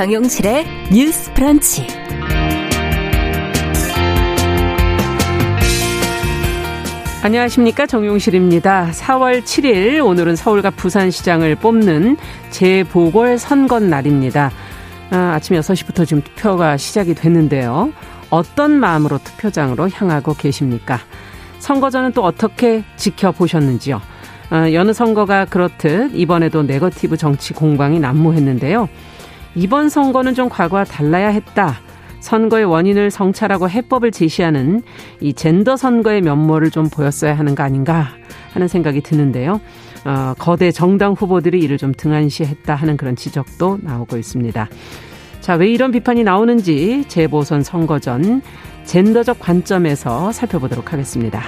정용실의 뉴스 프런치. 안녕하십니까 정용실입니다. 4월 7일 오늘은 서울과 부산시장을 뽑는 재보궐 선거 날입니다. 아, 아침 6시부터 지금 투표가 시작이 됐는데요. 어떤 마음으로 투표장으로 향하고 계십니까? 선거전은 또 어떻게 지켜보셨는지요? 아, 여느 선거가 그렇듯 이번에도 네거티브 정치 공방이 난무했는데요. 이번 선거는 좀 과거와 달라야 했다. 선거의 원인을 성찰하고 해법을 제시하는 이 젠더 선거의 면모를 좀 보였어야 하는 거 아닌가 하는 생각이 드는데요. 어, 거대 정당 후보들이 이를 좀 등한시했다 하는 그런 지적도 나오고 있습니다. 자, 왜 이런 비판이 나오는지 재보선 선거 전 젠더적 관점에서 살펴보도록 하겠습니다.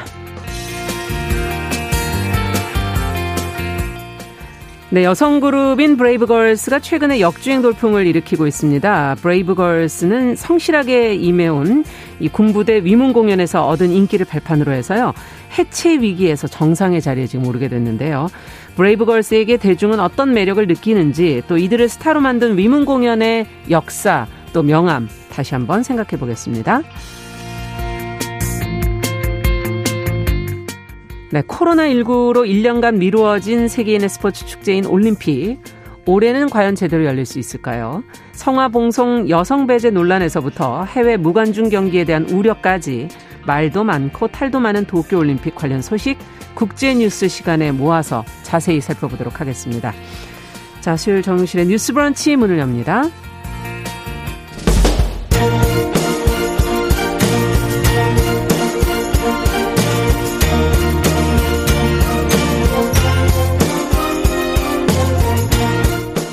네, 여성 그룹인 브레이브걸스가 최근에 역주행 돌풍을 일으키고 있습니다. 브레이브걸스는 성실하게 임해온 이 군부대 위문 공연에서 얻은 인기를 발판으로 해서요. 해체 위기에서 정상의 자리에 지금 오르게 됐는데요. 브레이브걸스에게 대중은 어떤 매력을 느끼는지 또 이들을 스타로 만든 위문 공연의 역사 또 명암 다시 한번 생각해 보겠습니다. 네, 코로나19로 1년간 미루어진 세계인의 스포츠 축제인 올림픽. 올해는 과연 제대로 열릴 수 있을까요? 성화봉송 여성배제 논란에서부터 해외 무관중 경기에 대한 우려까지 말도 많고 탈도 많은 도쿄올림픽 관련 소식 국제뉴스 시간에 모아서 자세히 살펴보도록 하겠습니다. 자, 수요일 정용실의 뉴스 브런치 문을 엽니다.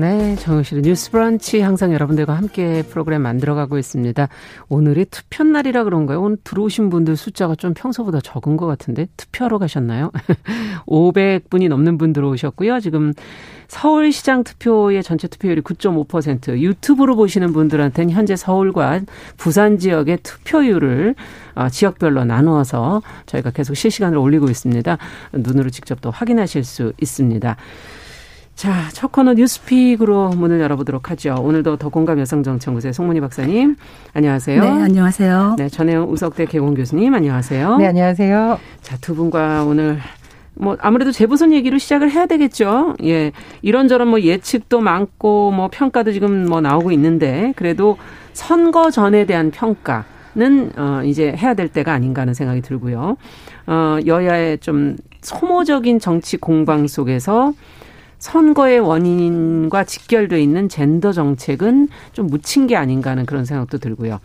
네, 정우실의 뉴스 브런치 항상 여러분들과 함께 프로그램 만들어가고 있습니다. 오늘이 투표 날이라 그런가요? 오늘 들어오신 분들 숫자가 좀 평소보다 적은 것 같은데 투표하러 가셨나요? 500분이 넘는 분 들어오셨고요. 지금 서울시장 투표의 전체 투표율이 9.5%, 유튜브로 보시는 분들한테는 현재 서울과 부산 지역의 투표율을 어, 지역별로 나누어서 저희가 계속 실시간으로 올리고 있습니다. 눈으로 직접 또 확인하실 수 있습니다. 자, 첫 코너 뉴스픽으로 문을 열어보도록 하죠. 오늘도 더공감 여성정치연구소의 송문희 박사님, 안녕하세요. 네, 안녕하세요. 네, 전혜영 우석대 개공 교수님, 안녕하세요. 네, 안녕하세요. 자, 두 분과 오늘 뭐 아무래도 재보선 얘기로 시작을 해야 되겠죠. 예, 이런저런 뭐 예측도 많고 뭐 평가도 지금 뭐 나오고 있는데 그래도 선거 전에 대한 평가 는 어 이제 해야 될 때가 아닌가 하는 생각이 들고요. 어 여야의 좀 소모적인 정치 공방 속에서 선거의 원인과 직결돼 있는 젠더 정책은 좀 묻힌 게 아닌가 하는 그런 생각도 들고요.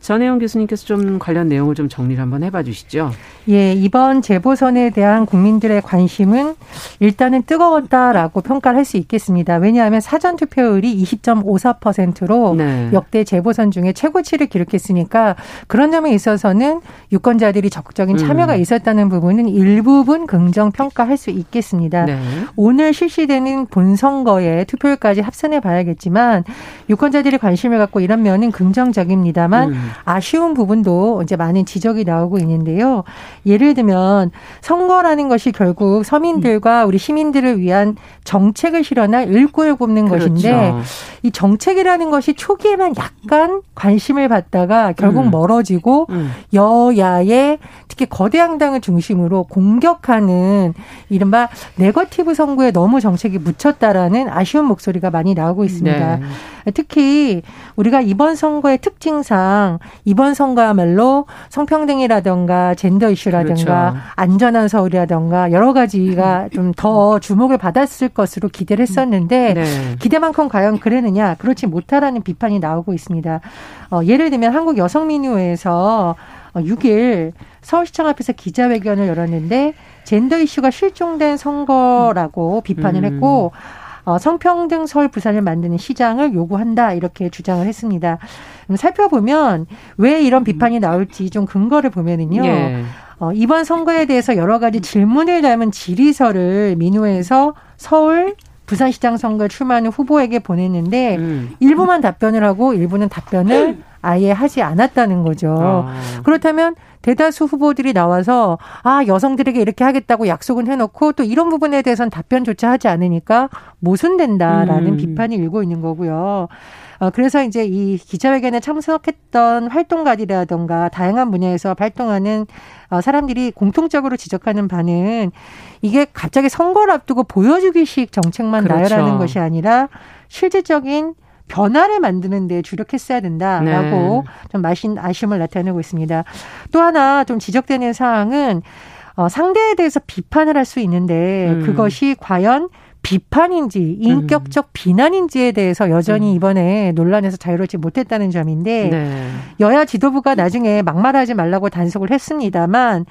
전혜영 교수님께서 좀 관련 내용을 좀 정리를 한번 해봐 주시죠. 예, 이번 재보선에 대한 국민들의 관심은 일단은 뜨거웠다라고 평가를 할 수 있겠습니다. 왜냐하면 사전 투표율이 20.54%로 네. 역대 재보선 중에 최고치를 기록했으니까 그런 점에 있어서는 유권자들이 적극적인 참여가 음. 있었다는 부분은 일부분 긍정 평가할 수 있겠습니다. 네. 오늘 실시되는 본선거에 투표율까지 합산해 봐야겠지만 유권자들이 관심을 갖고 이런 면은 긍정적입니다만 음. 아쉬운 부분도 이제 많은 지적이 나오고 있는데요. 예를 들면 선거라는 것이 결국 서민들과 우리 시민들을 위한 정책을 실현할 일꾼을 뽑는 그렇죠. 것인데 이 정책이라는 것이 초기에만 약간 관심을 받다가 결국 음. 멀어지고 음. 여야의 특히 거대 양당을 중심으로 공격하는 이른바 네거티브 선거에 너무 정책이 묻혔다라는 아쉬운 목소리가 많이 나오고 있습니다. 네. 특히 우리가 이번 선거의 특징상 이번 선거야말로 성평등이라든가 젠더 이슈라든가 그렇죠. 안전한 서울이라든가 여러 가지가 좀 더 주목을 받았을 것으로 기대를 했었는데 네. 기대만큼 과연 그랬느냐 그렇지 못하다는 비판이 나오고 있습니다. 어, 예를 들면 한국 여성민우회에서 6일 서울시청 앞에서 기자회견을 열었는데 젠더 이슈가 실종된 선거라고 비판을 음. 했고 어, 성평등 서울 부산을 만드는 시장을 요구한다 이렇게 주장을 했습니다. 살펴보면 왜 이런 비판이 나올지 좀 근거를 보면은요. 예. 어, 이번 선거에 대해서 여러 가지 질문을 담은 질의서를 민우에서 서울 부산시장 선거에 출마하는 후보에게 보냈는데 음. 일부만 답변을 하고 일부는 답변을 아예 하지 않았다는 거죠. 아. 그렇다면 대다수 후보들이 나와서 아 여성들에게 이렇게 하겠다고 약속은 해놓고 또 이런 부분에 대해서는 답변조차 하지 않으니까 모순된다라는 음. 비판이 일고 있는 거고요. 어, 그래서 이제 이 기자회견에 참석했던 활동가들이라던가 다양한 분야에서 활동하는 어, 사람들이 공통적으로 지적하는 바는 이게 갑자기 선거를 앞두고 보여주기식 정책만 그렇죠. 나열하는 것이 아니라 실질적인 변화를 만드는 데 주력했어야 된다라고 네. 좀 마신 아쉬움을 나타내고 있습니다. 또 하나 좀 지적되는 사항은 어, 상대에 대해서 비판을 할 수 있는데 음. 그것이 과연 비판인지 인격적 음. 비난인지에 대해서 여전히 음. 이번에 논란에서 자유롭지 못했다는 점인데 네. 여야 지도부가 나중에 막말하지 말라고 단속을 했습니다만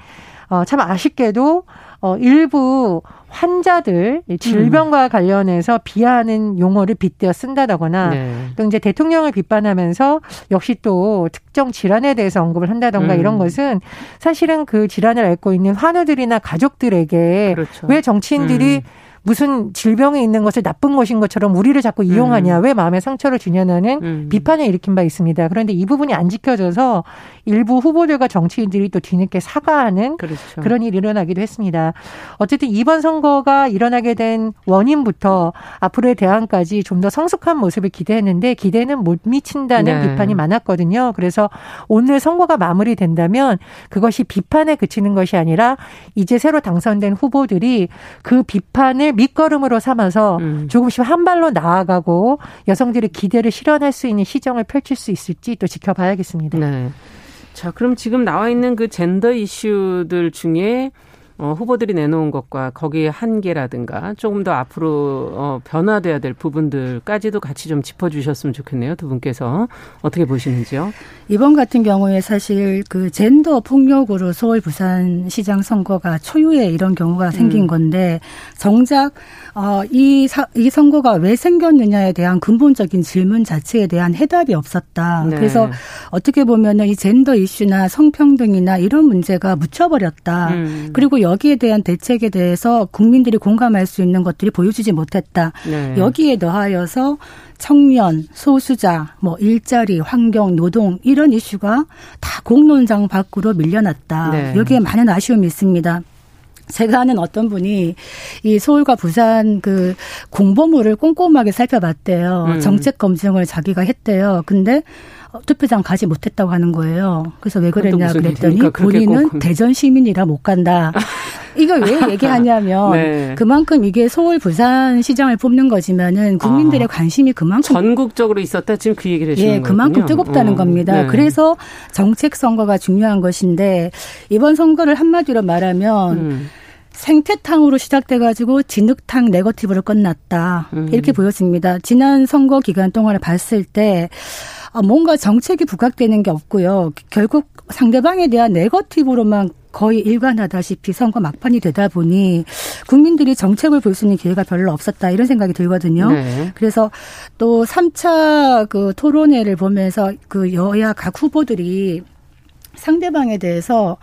어, 참 아쉽게도 어, 일부 환자들 질병과 음. 관련해서 비하하는 용어를 빗대어 쓴다거나 네. 또 이제 대통령을 비판하면서 역시 또 특정 질환에 대해서 언급을 한다던가 음. 이런 것은 사실은 그 질환을 앓고 있는 환우들이나 가족들에게 그렇죠. 왜 정치인들이 음. 무슨 질병에 있는 것을 나쁜 것인 것처럼 우리를 자꾸 이용하냐, 음. 왜 마음에 상처를 주냐는 음. 비판을 일으킨 바 있습니다. 그런데 이 부분이 안 지켜져서 일부 후보들과 정치인들이 또 뒤늦게 사과하는 그렇죠. 그런 일이 일어나기도 했습니다. 어쨌든 이번 선거가 일어나게 된 원인부터 앞으로의 대안까지 좀 더 성숙한 모습을 기대했는데 기대는 못 미친다는 네. 비판이 많았거든요. 그래서 오늘 선거가 마무리된다면 그것이 비판에 그치는 것이 아니라 이제 새로 당선된 후보들이 그 비판을 밑거름으로 삼아서 음. 조금씩 한 발로 나아가고 여성들의 기대를 실현할 수 있는 시정을 펼칠 수 있을지 또 지켜봐야겠습니다. 네. 자, 그럼 지금 나와 있는 그 젠더 이슈들 중에 어, 후보들이 내놓은 것과 거기에 한계라든가 조금 더 앞으로 어, 변화돼야 될 부분들까지도 같이 좀 짚어주셨으면 좋겠네요. 두 분께서 어떻게 보시는지요? 이번 같은 경우에 사실 그 젠더 폭력으로 서울 부산 시장 선거가 초유의 이런 경우가 생긴 음. 건데 정작 어, 이, 사, 이 선거가 왜 생겼느냐에 대한 근본적인 질문 자체에 대한 해답이 없었다. 네. 그래서 어떻게 보면은 이 젠더 이슈나 성평등이나 이런 문제가 묻혀버렸다. 음. 그리고 여기에 대한 대책에 대해서 국민들이 공감할 수 있는 것들이 보여주지 못했다. 네. 여기에 더하여서 청년, 소수자, 뭐 일자리, 환경, 노동 이런 이슈가 다 공론장 밖으로 밀려났다. 네. 여기에 많은 아쉬움이 있습니다. 제가 아는 어떤 분이 이 서울과 부산 그 공보물을 꼼꼼하게 살펴봤대요. 음. 정책 검증을 자기가 했대요. 근데 투표장 가지 못했다고 하는 거예요. 그래서 왜 그랬냐 그랬더니 본인은 꼭. 대전 시민이라 못 간다. 이걸 왜 얘기하냐면 네. 그만큼 이게 서울 부산 시장을 뽑는 거지만은 국민들의 아, 관심이 그만큼 전국적으로 있었다 지금 그 얘기를 하시는 예, 그만큼 뜨겁다는 어, 겁니다. 네. 그래서 정책 선거가 중요한 것인데 이번 선거를 한마디로 말하면 음. 생태탕으로 시작돼가지고 진흙탕 네거티브로 끝났다. 음. 이렇게 보였습니다. 지난 선거 기간 동안을 봤을 때 아, 뭔가 정책이 부각되는 게 없고요. 결국 상대방에 대한 네거티브로만 거의 일관하다시피 선거 막판이 되다 보니 국민들이 정책을 볼 수 있는 기회가 별로 없었다 이런 생각이 들거든요. 네. 그래서 또 3차 그 토론회를 보면서 그 여야 각 후보들이 상대방에 대해서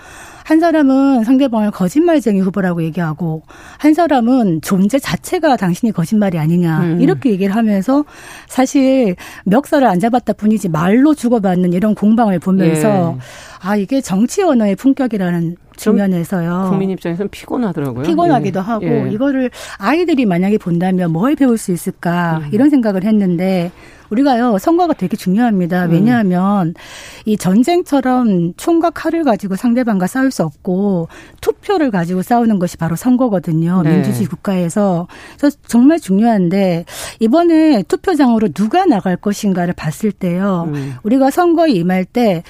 한 사람은 상대방을 거짓말쟁이 후보라고 얘기하고 한 사람은 존재 자체가 당신이 거짓말이 아니냐 음. 이렇게 얘기를 하면서 사실 멱살을 안 잡았다 뿐이지 말로 주고받는 이런 공방을 보면서 예. 아 이게 정치 언어의 품격이라는 측면에서요. 국민 입장에서는 피곤하더라고요. 피곤하기도 예. 하고 예. 이거를 아이들이 만약에 본다면 뭘 배울 수 있을까 음. 이런 생각을 했는데 우리가요 선거가 되게 중요합니다. 음. 왜냐하면 이 전쟁처럼 총과 칼을 가지고 상대방과 싸울 수 없고 투표를 가지고 싸우는 것이 바로 선거거든요. 네. 민주주의 국가에서 그래서 정말 중요한데 이번에 투표장으로 누가 나갈 것인가를 봤을 때요. 음. 우리가 선거에 임할 때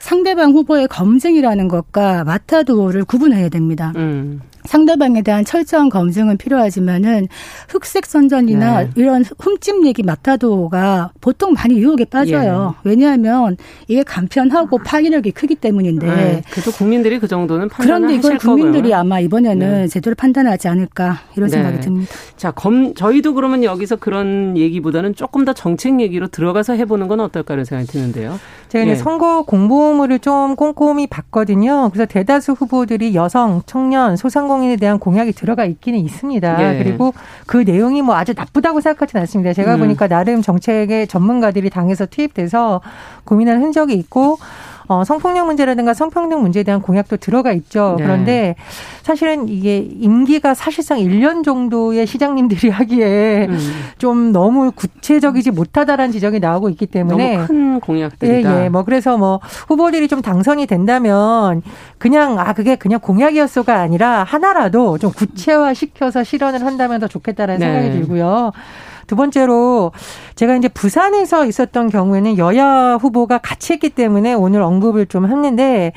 상대방 후보의 검증이라는 것과 마타도를 구분해야 됩니다. 음. 상대방에 대한 철저한 검증은 필요하지만은 흑색 선전이나 네. 이런 흠집 얘기 맡아도가 보통 많이 유혹에 빠져요. 예. 왜냐하면 이게 간편하고 파괴력이 크기 때문인데. 네. 그래도 국민들이 그 정도는 판단을 그런데 이걸 국민들이 거고요. 아마 이번에는 네. 제대로 판단하지 않을까 이런 네. 생각이 듭니다. 자, 검 저희도 그러면 여기서 그런 얘기보다는 조금 더 정책 얘기로 들어가서 해보는 건 어떨까 는 생각이 드는데요. 제가 예. 선거 공보물을 좀 꼼꼼히 봤거든요. 그래서 대다수 후보들이 여성, 청년, 소상공 인에 대한 공약이 들어가 있기는 있습니다. 예. 그리고 그 내용이 뭐 아주 나쁘다고 생각하지는 않습니다. 제가 음. 보니까 나름 정책의 전문가들이 당에서 투입돼서 고민한 흔적이 있고 어, 성폭력 문제라든가 성평등 문제에 대한 공약도 들어가 있죠. 네. 그런데 사실은 이게 임기가 사실상 1년 정도의 시장님들이 하기에 음. 좀 너무 구체적이지 못하다라는 지적이 나오고 있기 때문에 너무 큰 공약들이다. 예, 예. 뭐 그래서 뭐 후보들이 좀 당선이 된다면 그냥 아 그게 그냥 공약이었어가 아니라 하나라도 좀 구체화시켜서 실현을 한다면 더 좋겠다라는 네. 생각이 들고요. 두 번째로 제가 이제 부산에서 있었던 경우에는 여야 후보가 같이 했기 때문에 오늘 언급을 좀 했는데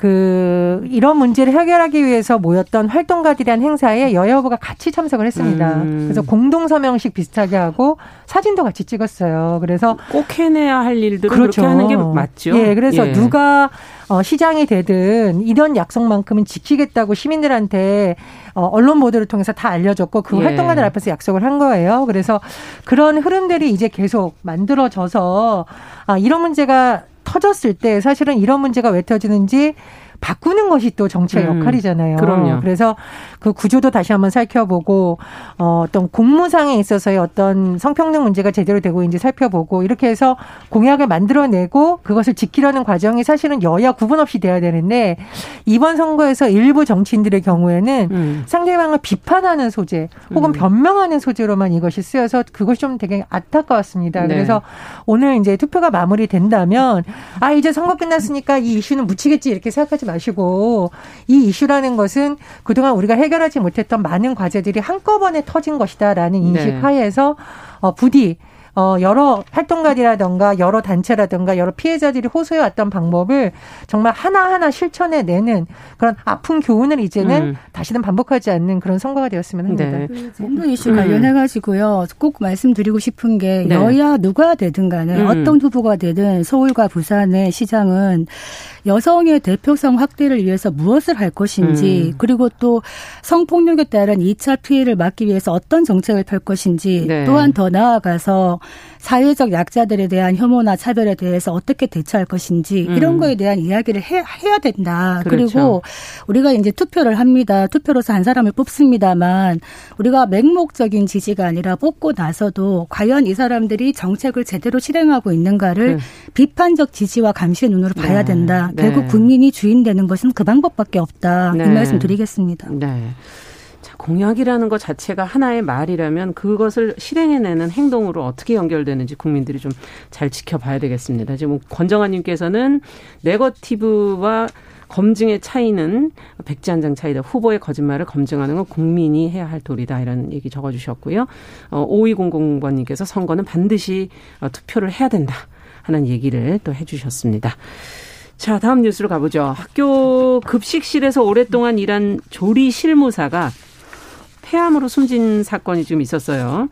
그 이런 문제를 해결하기 위해서 모였던 활동가들이란 행사에 여야 후보가 같이 참석을 했습니다. 음. 그래서 공동 서명식 비슷하게 하고 사진도 같이 찍었어요. 그래서 꼭 해내야 할 일들을 그렇죠. 그렇게 하는 게 맞죠. 예, 그래서 예. 누가 어, 시장이 되든 이런 약속만큼은 지키겠다고 시민들한테 어, 언론 보도를 통해서 다 알려줬고 그 예. 활동가들 앞에서 약속을 한 거예요. 그래서 그런 흐름들이 이제 계속 만들어져서 아, 이런 문제가 터졌을 때 사실은 이런 문제가 왜 터지는지 바꾸는 것이 또 정치의 음, 역할이잖아요. 그럼요. 그래서 그 구조도 다시 한번 살펴보고 어, 어떤 공무상에 있어서의 어떤 성평등 문제가 제대로 되고 있는지 살펴보고 이렇게 해서 공약을 만들어내고 그것을 지키려는 과정이 사실은 여야 구분 없이 돼야 되는데 이번 선거에서 일부 정치인들의 경우에는 음. 상대방을 비판하는 소재 혹은 음. 변명하는 소재로만 이것이 쓰여서 그것이 좀 되게 안타까웠습니다. 네. 그래서 오늘 이제 투표가 마무리된다면 아 이제 선거 끝났으니까 이 이슈는 묻히겠지 이렇게 생각하지 마시고 이 이슈라는 것은 그동안 우리가 해결하지 못했던 많은 과제들이 한꺼번에 터진 것이다라는 인식 네. 하에서 어, 부디 어, 여러 활동가들이라든가 여러 단체라든가 여러 피해자들이 호소해 왔던 방법을 정말 하나하나 실천해 내는 그런 아픈 교훈을 이제는 음. 다시는 반복하지 않는 그런 선거가 되었으면 합니다. 네. 그 젠더 이슈 관련해 가지고요. 꼭 말씀드리고 싶은 게 네. 여야 누가 되든 간에 음. 어떤 후보가 되든 서울과 부산의 시장은 여성의 대표성 확대를 위해서 무엇을 할 것인지 음. 그리고 또 성폭력에 따른 2차 피해를 막기 위해서 어떤 정책을 펼 것인지 네. 또한 더 나아가서 사회적 약자들에 대한 혐오나 차별에 대해서 어떻게 대처할 것인지 음. 이런 거에 대한 이야기를 해, 해야 된다. 그렇죠. 그리고 우리가 이제 투표를 합니다. 투표로서 한 사람을 뽑습니다만 우리가 맹목적인 지지가 아니라 뽑고 나서도 과연 이 사람들이 정책을 제대로 실행하고 있는가를 네. 비판적 지지와 감시의 눈으로 봐야 네. 된다. 네. 결국 국민이 주인 되는 것은 그 방법밖에 없다. 네. 이 말씀 드리겠습니다. 네. 공약이라는 것 자체가 하나의 말이라면 그것을 실행해내는 행동으로 어떻게 연결되는지 국민들이 좀 잘 지켜봐야 되겠습니다. 지금 권정아님께서는 네거티브와 검증의 차이는 백지 한 장 차이다. 후보의 거짓말을 검증하는 건 국민이 해야 할 도리다. 이런 얘기 적어주셨고요. 어, 5200번님께서 선거는 반드시 어, 투표를 해야 된다. 하는 얘기를 또 해주셨습니다. 자, 다음 뉴스로 가보죠. 학교 급식실에서 오랫동안 일한 조리 실무사가 폐암으로 숨진 사건이 지금 있었어요.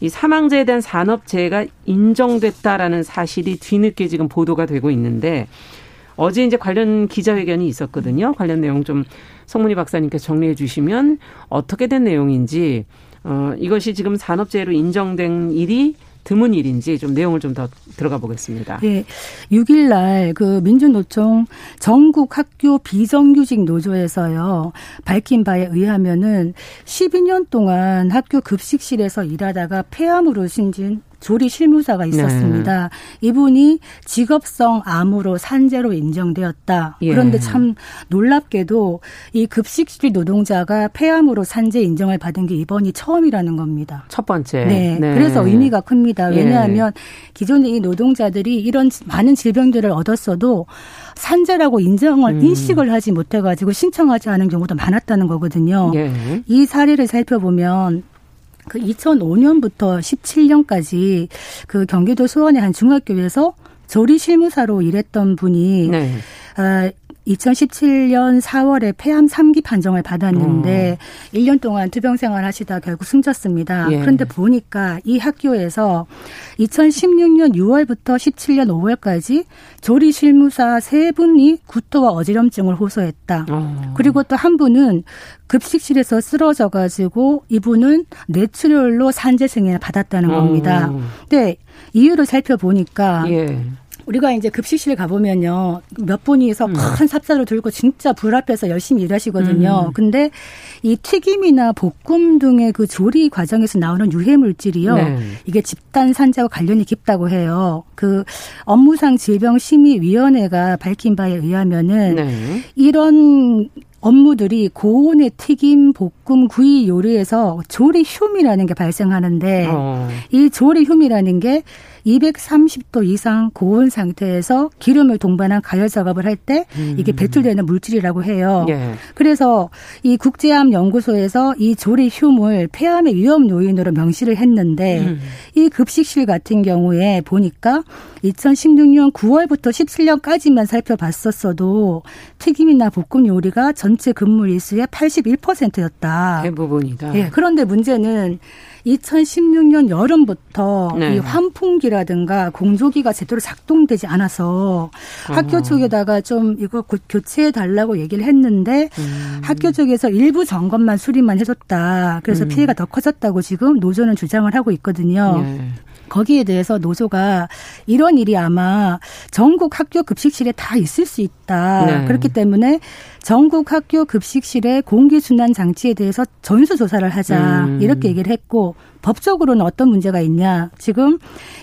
이 사망자에 대한 산업재해가 인정됐다라는 사실이 뒤늦게 지금 보도가 되고 있는데 어제 이제 관련 기자회견이 있었거든요. 관련 내용 좀 성문희 박사님께서 정리해 주시면 어떻게 된 내용인지 어 이것이 지금 산업재해로 인정된 일이 드문 일인지 좀 내용을 좀 더 들어가 보겠습니다. 네. 6일 날 그 민주노총 전국 학교 비정규직 노조에서요. 밝힌 바에 의하면은 12년 동안 학교 급식실에서 일하다가 폐암으로 신진 조리 실무사가 있었습니다. 네. 이분이 직업성 암으로 산재로 인정되었다. 예. 그런데 참 놀랍게도 이 급식실 노동자가 폐암으로 산재 인정을 받은 게 이번이 처음이라는 겁니다. 첫 번째. 네. 네. 그래서 의미가 큽니다. 예. 왜냐하면 예. 기존에 이 노동자들이 이런 많은 질병들을 얻었어도 산재라고 인정을 음. 인식을 하지 못해가지고 신청하지 않은 경우도 많았다는 거거든요. 예. 이 사례를 살펴보면 그 2005년부터 17년까지 그 경기도 수원의 한 중학교에서 조리 실무사로 일했던 분이 네. 아, 2017년 4월에 폐암 3기 판정을 받았는데 어. 1년 동안 투병 생활 하시다 결국 숨졌습니다. 예. 그런데 보니까 이 학교에서 2016년 6월부터 17년 5월까지 조리 실무사 세 분이 구토와 어지럼증을 호소했다. 어. 그리고 또 한 분은 급식실에서 쓰러져 가지고 이분은 뇌출혈로 산재승인을 받았다는 겁니다. 어. 근데 이유를 살펴보니까 예. 우리가 이제 급식실에 가보면요. 몇 분이서 음. 큰 삽살을 들고 진짜 불 앞에서 열심히 일하시거든요. 음. 근데 이 튀김이나 볶음 등의 그 조리 과정에서 나오는 유해 물질이요. 네. 이게 집단 산재와 관련이 깊다고 해요. 그 업무상 질병심의위원회가 밝힌 바에 의하면은 네. 이런 업무들이 고온의 튀김, 볶음, 구이 요리에서 조리 흉이라는 게 발생하는데 어. 이 조리 흉이라는 게 230도 이상 고온 상태에서 기름을 동반한 가열 작업을 할 때 이게 음. 배출되는 물질이라고 해요. 예. 그래서 이 국제암 연구소에서 이 조리 흉을 폐암의 위험 요인으로 명시를 했는데 음. 이 급식실 같은 경우에 보니까 2016년 9월부터 17년까지만 살펴봤었어도 튀김이나 볶음 요리가 전체 근무 일수의 81%였다. 대부분이다. 예. 그런데 문제는 2016년 여름부터 네. 이 환풍기라든가 공조기가 제대로 작동되지 않아서 어. 학교 쪽에다가 좀 이거 교체해 달라고 얘기를 했는데 음. 학교 쪽에서 일부 점검만 수리만 해줬다. 그래서 음. 피해가 더 커졌다고 지금 노조는 주장을 하고 있거든요. 네. 거기에 대해서 노조가 이런 일이 아마 전국 학교 급식실에 다 있을 수 있다. 네. 그렇기 때문에 전국 학교 급식실의 공기 순환 장치에 대해서 전수 조사를 하자. 음. 이렇게 얘기를 했고 법적으로는 어떤 문제가 있냐. 지금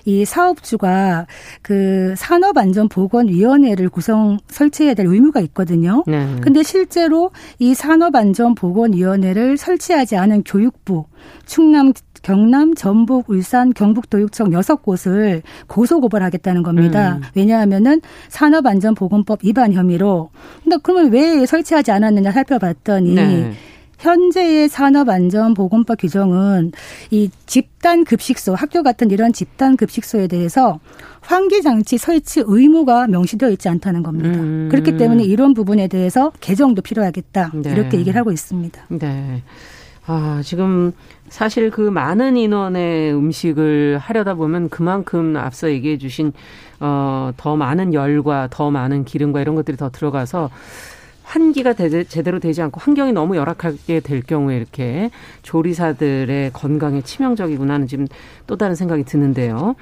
이 사업주가 그 산업안전보건위원회를 구성 설치해야 될 의무가 있거든요. 네. 근데 실제로 이 산업안전보건위원회를 설치하지 않은 교육부, 충남 경남, 전북, 울산, 경북도육청 여섯 곳을 고소 고발하겠다는 겁니다. 음. 왜냐하면은 산업안전보건법 위반 혐의로. 근데 그러면 왜 설치하지 않았느냐 살펴봤더니 네. 현재의 산업안전보건법 규정은 이 집단 급식소, 학교 같은 이런 집단 급식소에 대해서 환기장치 설치 의무가 명시되어 있지 않다는 겁니다. 음. 그렇기 때문에 이런 부분에 대해서 개정도 필요하겠다. 네. 이렇게 얘기를 하고 있습니다. 네. 아, 지금 사실 그 많은 인원의 음식을 하려다 보면 그만큼 앞서 얘기해 주신 어, 더 많은 열과 더 많은 기름과 이런 것들이 더 들어가서 환기가 되, 제대로 되지 않고 환경이 너무 열악하게 될 경우에 이렇게 조리사들의 건강에 치명적이구나 하는 지금 또 다른 생각이 드는데요.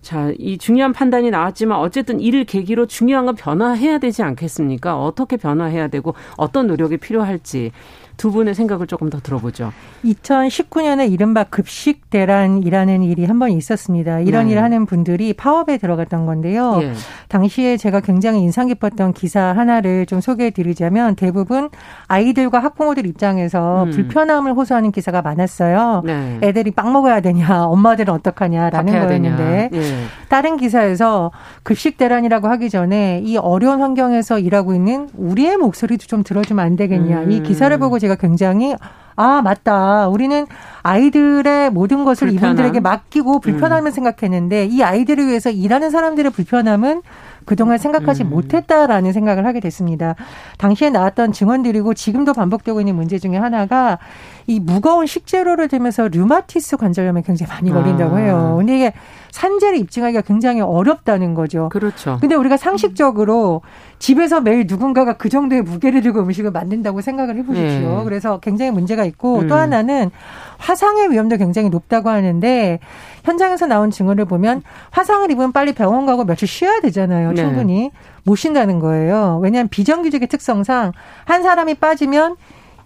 자, 이 중요한 판단이 나왔지만 어쨌든 이를 계기로 중요한 건 변화해야 되지 않겠습니까? 어떻게 변화해야 되고 어떤 노력이 필요할지 두 분의 생각을 조금 더 들어보죠. 2019년에 이른바 급식 대란이라는 일이 한 번 있었습니다. 이런 네. 일을 하는 분들이 파업에 들어갔던 건데요. 네. 당시에 제가 굉장히 인상 깊었던 기사 하나를 좀 소개해 드리자면 대부분 아이들과 학부모들 입장에서 음. 불편함을 호소하는 기사가 많았어요. 네. 애들이 빵 먹어야 되냐, 엄마들은 어떡하냐라는 거였는데 네. 다른 기사에서 급식 대란이라고 하기 전에 이 어려운 환경에서 일하고 있는 우리의 목소리도 좀 들어주면 안 되겠냐. 음. 이 기사를 보고 제가 굉장히 아, 맞다. 우리는 아이들의 모든 것을 불편함. 이분들에게 맡기고 불편함을 음. 생각했는데 이 아이들을 위해서 일하는 사람들의 불편함은 그동안 생각하지 음. 못했다라는 생각을 하게 됐습니다. 당시에 나왔던 증언들이고 지금도 반복되고 있는 문제 중에 하나가 이 무거운 식재료를 들면서 류마티스 관절염에 굉장히 많이 걸린다고 아. 해요. 근데 이게 산재를 입증하기가 굉장히 어렵다는 거죠. 그렇죠. 근데 우리가 상식적으로 집에서 매일 누군가가 그 정도의 무게를 들고 음식을 만든다고 생각을 해보십시오. 네. 그래서 굉장히 문제가 있고 음. 또 하나는 화상의 위험도 굉장히 높다고 하는데 현장에서 나온 증언을 보면 화상을 입으면 빨리 병원 가고 며칠 쉬어야 되잖아요. 네. 충분히 못 쉰다는 거예요. 왜냐하면 비정규직의 특성상 한 사람이 빠지면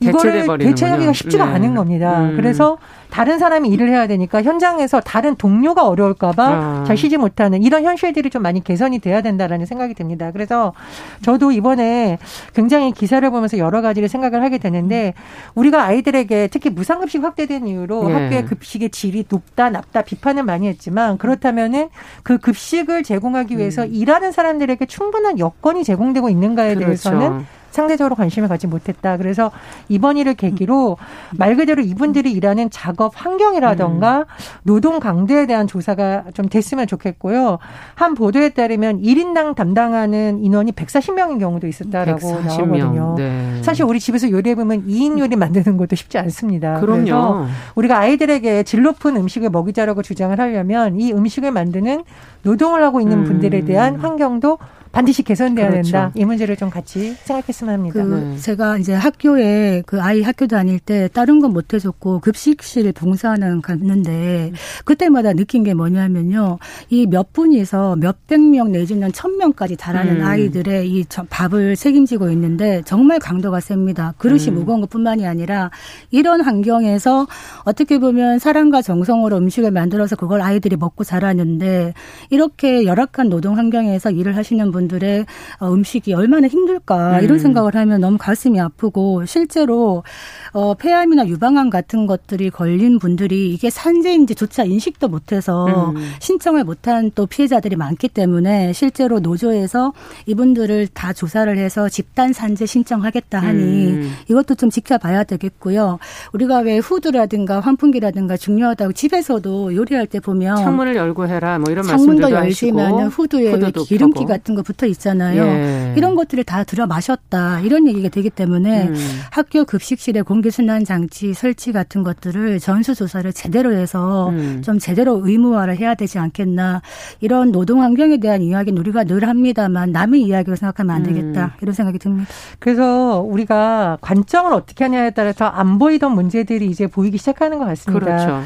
이거를 대체하기가 쉽지가 네. 않은 겁니다. 음. 그래서 다른 사람이 일을 해야 되니까 현장에서 다른 동료가 어려울까봐 아. 잘 쉬지 못하는 이런 현실들이 좀 많이 개선이 돼야 된다라는 생각이 듭니다. 그래서 저도 이번에 굉장히 기사를 보면서 여러 가지를 생각을 하게 되는데 우리가 아이들에게 특히 무상급식 확대된 이유로 네. 학교의 급식의 질이 높다 낮다 비판을 많이 했지만 그렇다면은 그 급식을 제공하기 위해서 음. 일하는 사람들에게 충분한 여건이 제공되고 있는가에 그렇죠. 대해서는 상대적으로 관심을 갖지 못했다. 그래서 이번 일을 계기로 말 그대로 이분들이 일하는 작업 환경이라던가 음. 노동 강도에 대한 조사가 좀 됐으면 좋겠고요. 한 보도에 따르면 1인당 담당하는 인원이 140명인 경우도 있었다라고 140명. 나오거든요. 네. 사실 우리 집에서 요리해 보면 2인 요리 만드는 것도 쉽지 않습니다. 그럼요. 그래서 우리가 아이들에게 질 높은 음식을 먹이자라고 주장을 하려면 이 음식을 만드는 노동을 하고 있는 음. 분들에 대한 환경도 반드시 개선돼야 그렇죠. 된다. 이 문제를 좀 같이 생각했으면 합니다. 그 네. 제가 이제 학교에 그 아이 학교 다닐 때 다른 건 못 해줬고 급식실 봉사하는 갔는데 그때마다 느낀 게 뭐냐면요. 이 몇 분이서 몇백 명 내지는 천 명까지 달하는 음. 아이들의 이 밥을 책임지고 있는데 정말 강도가 셉니다. 그릇이 음. 무거운 것뿐만이 아니라 이런 환경에서 어떻게 보면 사랑과 정성으로 음식을 만들어서 그걸 아이들이 먹고 자라는데 이렇게 열악한 노동 환경에서 일을 하시는 분 분들의 어, 음식이 얼마나 힘들까 이런 음. 생각을 하면 너무 가슴이 아프고 실제로 어, 폐암이나 유방암 같은 것들이 걸린 분들이 이게 산재인지조차 인식도 못해서 음. 신청을 못한 또 피해자들이 많기 때문에 실제로 노조에서 이분들을 다 조사를 해서 집단 산재 신청하겠다 하니 음. 이것도 좀 지켜봐야 되겠고요. 우리가 왜 후드라든가 환풍기라든가 중요하다고 집에서도 요리할 때 보면 창문을 열고 해라 뭐 이런 창문도 열시면 후드에 기름기 펴고. 같은 거 붙어 있잖아요. 예. 이런 것들을 다 들여 마셨다 이런 얘기가 되기 때문에 음. 학교 급식실에 공 공기순환 장치 설치 같은 것들을 전수 조사를 제대로 해서 음. 좀 제대로 의무화를 해야 되지 않겠나 이런 노동 환경에 대한 이야기는 우리가 늘 합니다만 남의 이야기로 생각하면 안 되겠다 음. 이런 생각이 듭니다. 그래서 우리가 관점을 어떻게 하냐에 따라서 안 보이던 문제들이 이제 보이기 시작하는 것 같습니다. 그렇죠.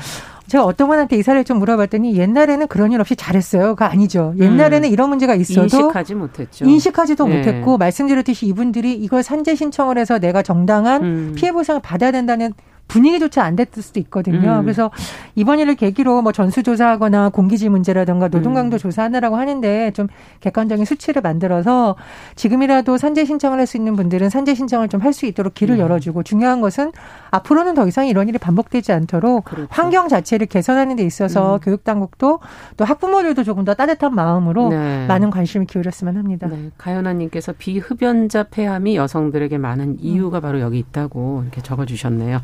제가 어떤 분한테 이사를 좀 물어봤더니 옛날에는 그런 일 없이 잘했어요.가 아니죠. 옛날에는 음. 이런 문제가 있어도 인식하지 못했죠. 인식하지도 네. 못했고 말씀드렸듯이 이분들이 이걸 산재 신청을 해서 내가 정당한 음. 피해 보상을 받아야 된다는 분위기조차 안 됐을 수도 있거든요. 음. 그래서 이번 일을 계기로 뭐 전수조사하거나 공기질 문제라든가 노동강도 음. 조사하느라고 하는데 좀 객관적인 수치를 만들어서 지금이라도 산재 신청을 할 수 있는 분들은 산재 신청을 좀 할 수 있도록 길을 음. 열어주고 중요한 것은 앞으로는 더 이상 이런 일이 반복되지 않도록 그렇죠. 환경 자체를 개선하는 데 있어서 음. 교육 당국도 또 학부모들도 조금 더 따뜻한 마음으로 네. 많은 관심을 기울였으면 합니다. 네. 가연아님께서 비흡연자 폐암이 여성들에게 많은 이유가 바로 여기 있다고 이렇게 적어주셨네요.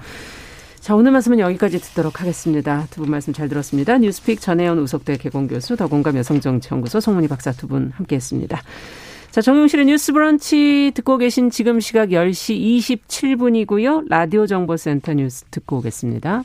자, 오늘 말씀은 여기까지 듣도록 하겠습니다. 두 분 말씀 잘 들었습니다. 뉴스픽 전혜연 우석대 개공교수, 더공감 여성정치연구소 송문희 박사 두 분 함께했습니다. 자, 정용실의 뉴스 브런치 듣고 계신 지금 시각 10시 27분이고요. 라디오 정보센터 뉴스 듣고 오겠습니다.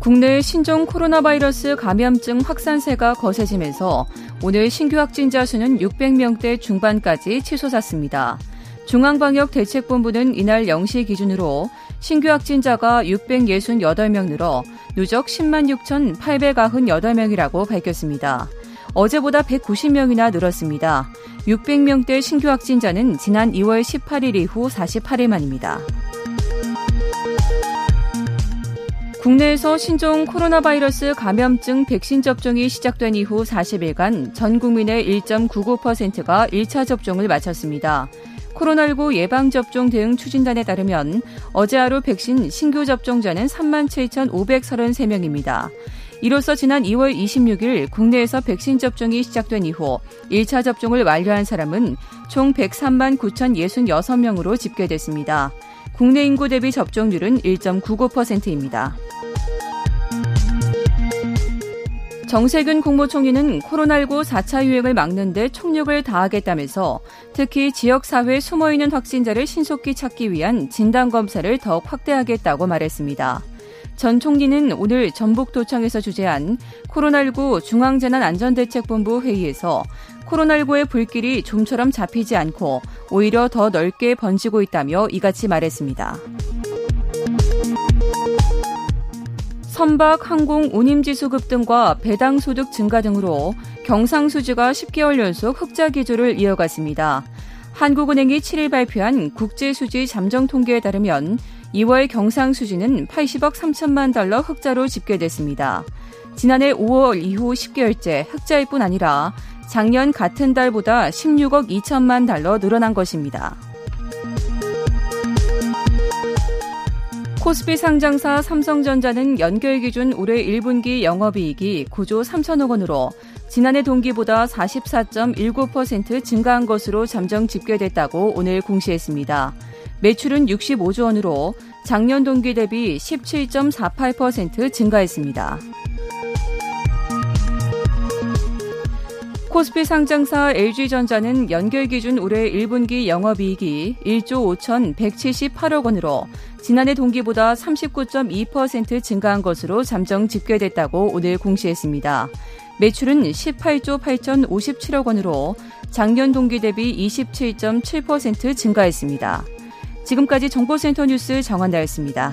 국내 신종 코로나 바이러스 감염증 확산세가 거세지면서 오늘 신규 확진자 수는 600명대 중반까지 치솟았습니다. 중앙방역대책본부는 이날 0시 기준으로 신규 확진자가 668명 늘어 누적 10만 6,898명이라고 밝혔습니다. 어제보다 190명이나 늘었습니다. 600명대 신규 확진자는 지난 2월 18일 이후 48일 만입니다. 국내에서 신종 코로나 바이러스 감염증 백신 접종이 시작된 이후 40일간 전 국민의 1.99%가 1차 접종을 마쳤습니다. 코로나19 예방접종 대응 추진단에 따르면 어제 하루 백신 신규 접종자는 3만 7,533명입니다. 이로써 지난 2월 26일 국내에서 백신 접종이 시작된 이후 1차 접종을 완료한 사람은 총 103만 9,066명으로 집계됐습니다. 국내 인구 대비 접종률은 1.99%입니다. 정세균 국무총리는 코로나19 4차 유행을 막는 데 총력을 다하겠다면서 특히 지역사회에 숨어있는 확진자를 신속히 찾기 위한 진단검사를 더욱 확대하겠다고 말했습니다. 전 총리는 오늘 전북 도청에서 주재한 코로나19 중앙재난안전대책본부 회의에서 코로나19의 불길이 좀처럼 잡히지 않고 오히려 더 넓게 번지고 있다며 이같이 말했습니다. 선박, 항공, 운임지수 급등과 배당 소득 증가 등으로 경상수지가 10개월 연속 흑자 기조를 이어갔습니다. 한국은행이 7일 발표한 국제수지 잠정 통계에 따르면 2월 경상수지는 80억 3천만 달러 흑자로 집계됐습니다. 지난해 5월 이후 10개월째 흑자일 뿐 아니라 작년 같은 달보다 16억 2천만 달러 늘어난 것입니다. 코스피 상장사 삼성전자는 연결 기준 올해 1분기 영업이익이 9조 3천억 원으로 지난해 동기보다 44.19% 증가한 것으로 잠정 집계됐다고 오늘 공시했습니다. 매출은 65조 원으로 작년 동기 대비 17.48% 증가했습니다. 코스피 상장사 LG전자는 연결 기준 올해 1분기 영업이익이 1조 5,178억 원으로 지난해 동기보다 39.2% 증가한 것으로 잠정 집계됐다고 오늘 공시했습니다. 매출은 18조 8,057억 원으로 작년 동기 대비 27.7% 증가했습니다. 지금까지 정보센터 뉴스 정한다였습니다.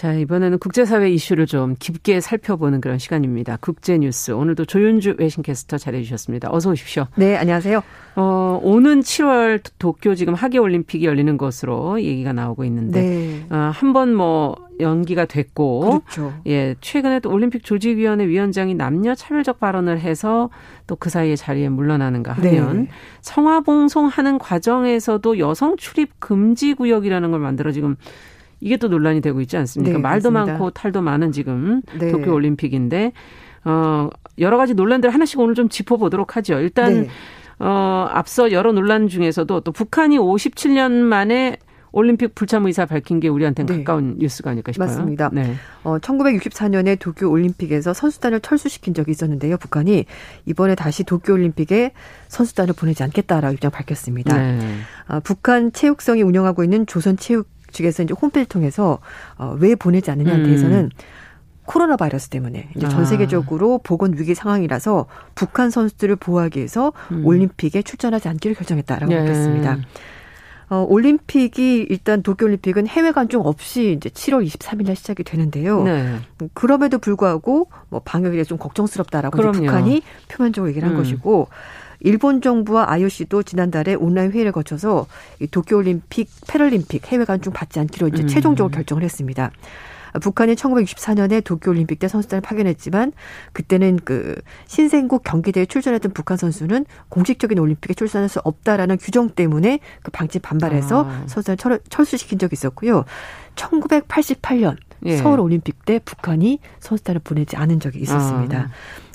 자, 이번에는 국제사회 이슈를 좀 깊게 살펴보는 그런 시간입니다. 국제뉴스. 오늘도 조윤주 외신캐스터 잘해주셨습니다. 어서 오십시오. 네, 안녕하세요. 어, 오는 7월 도쿄 지금 하계올림픽이 열리는 것으로 얘기가 나오고 있는데, 네. 어, 한번 뭐, 연기가 됐고, 그렇죠. 예, 최근에 또 올림픽 조직위원회 위원장이 남녀 차별적 발언을 해서 또 그 사이에 자리에 물러나는가 하면, 네. 성화봉송하는 과정에서도 여성 출입 금지 구역이라는 걸 만들어 지금 이게 또 논란이 되고 있지 않습니까? 네, 말도 맞습니다. 많고 탈도 많은 지금 네. 도쿄 올림픽인데 어 여러 가지 논란들 하나씩 오늘 좀 짚어 보도록 하죠. 일단 네. 어 앞서 여러 논란 중에서도 또 북한이 57년 만에 올림픽 불참 의사 밝힌 게 우리한테는 네. 가까운 뉴스가 아닐까 싶어요. 맞습니다. 네. 어, 1964년에 도쿄 올림픽에서 선수단을 철수시킨 적이 있었는데요. 북한이 이번에 다시 도쿄 올림픽에 선수단을 보내지 않겠다라고 입장 밝혔습니다. 네. 아, 북한 체육성이 운영하고 있는 조선 체육 측에서 이제 홈페이지 통해서 어, 왜 보내지 않느냐에 음. 대해서는 코로나 바이러스 때문에 이제 전 아. 세계적으로 보건 위기 상황이라서 북한 선수들을 보호하기 위해서 음. 올림픽에 출전하지 않기로 결정했다라고 예. 밝혔습니다. 어, 올림픽이 일단 도쿄올림픽은 해외 관중 없이 이제 7월 23일 날 시작이 되는데요. 네. 그럼에도 불구하고 뭐 방역이 좀 걱정스럽다라고 북한이 표면적으로 얘기를 한 음. 것이고 일본 정부와 IOC도 지난달에 온라인 회의를 거쳐서 도쿄올림픽, 패럴림픽 해외 관중 받지 않기로 이제 음. 최종적으로 결정을 했습니다. 북한이 1964년에 도쿄올림픽 때 선수단을 파견했지만 그때는 그 신생국 경기대에 출전했던 북한 선수는 공식적인 올림픽에 출전할 수 없다라는 규정 때문에 그 방침 반발해서 아. 선수단을 철, 수시킨 적이 있었고요. 1988년 예. 서울 올림픽 때 북한이 선수단을 보내지 않은 적이 있었습니다. 아.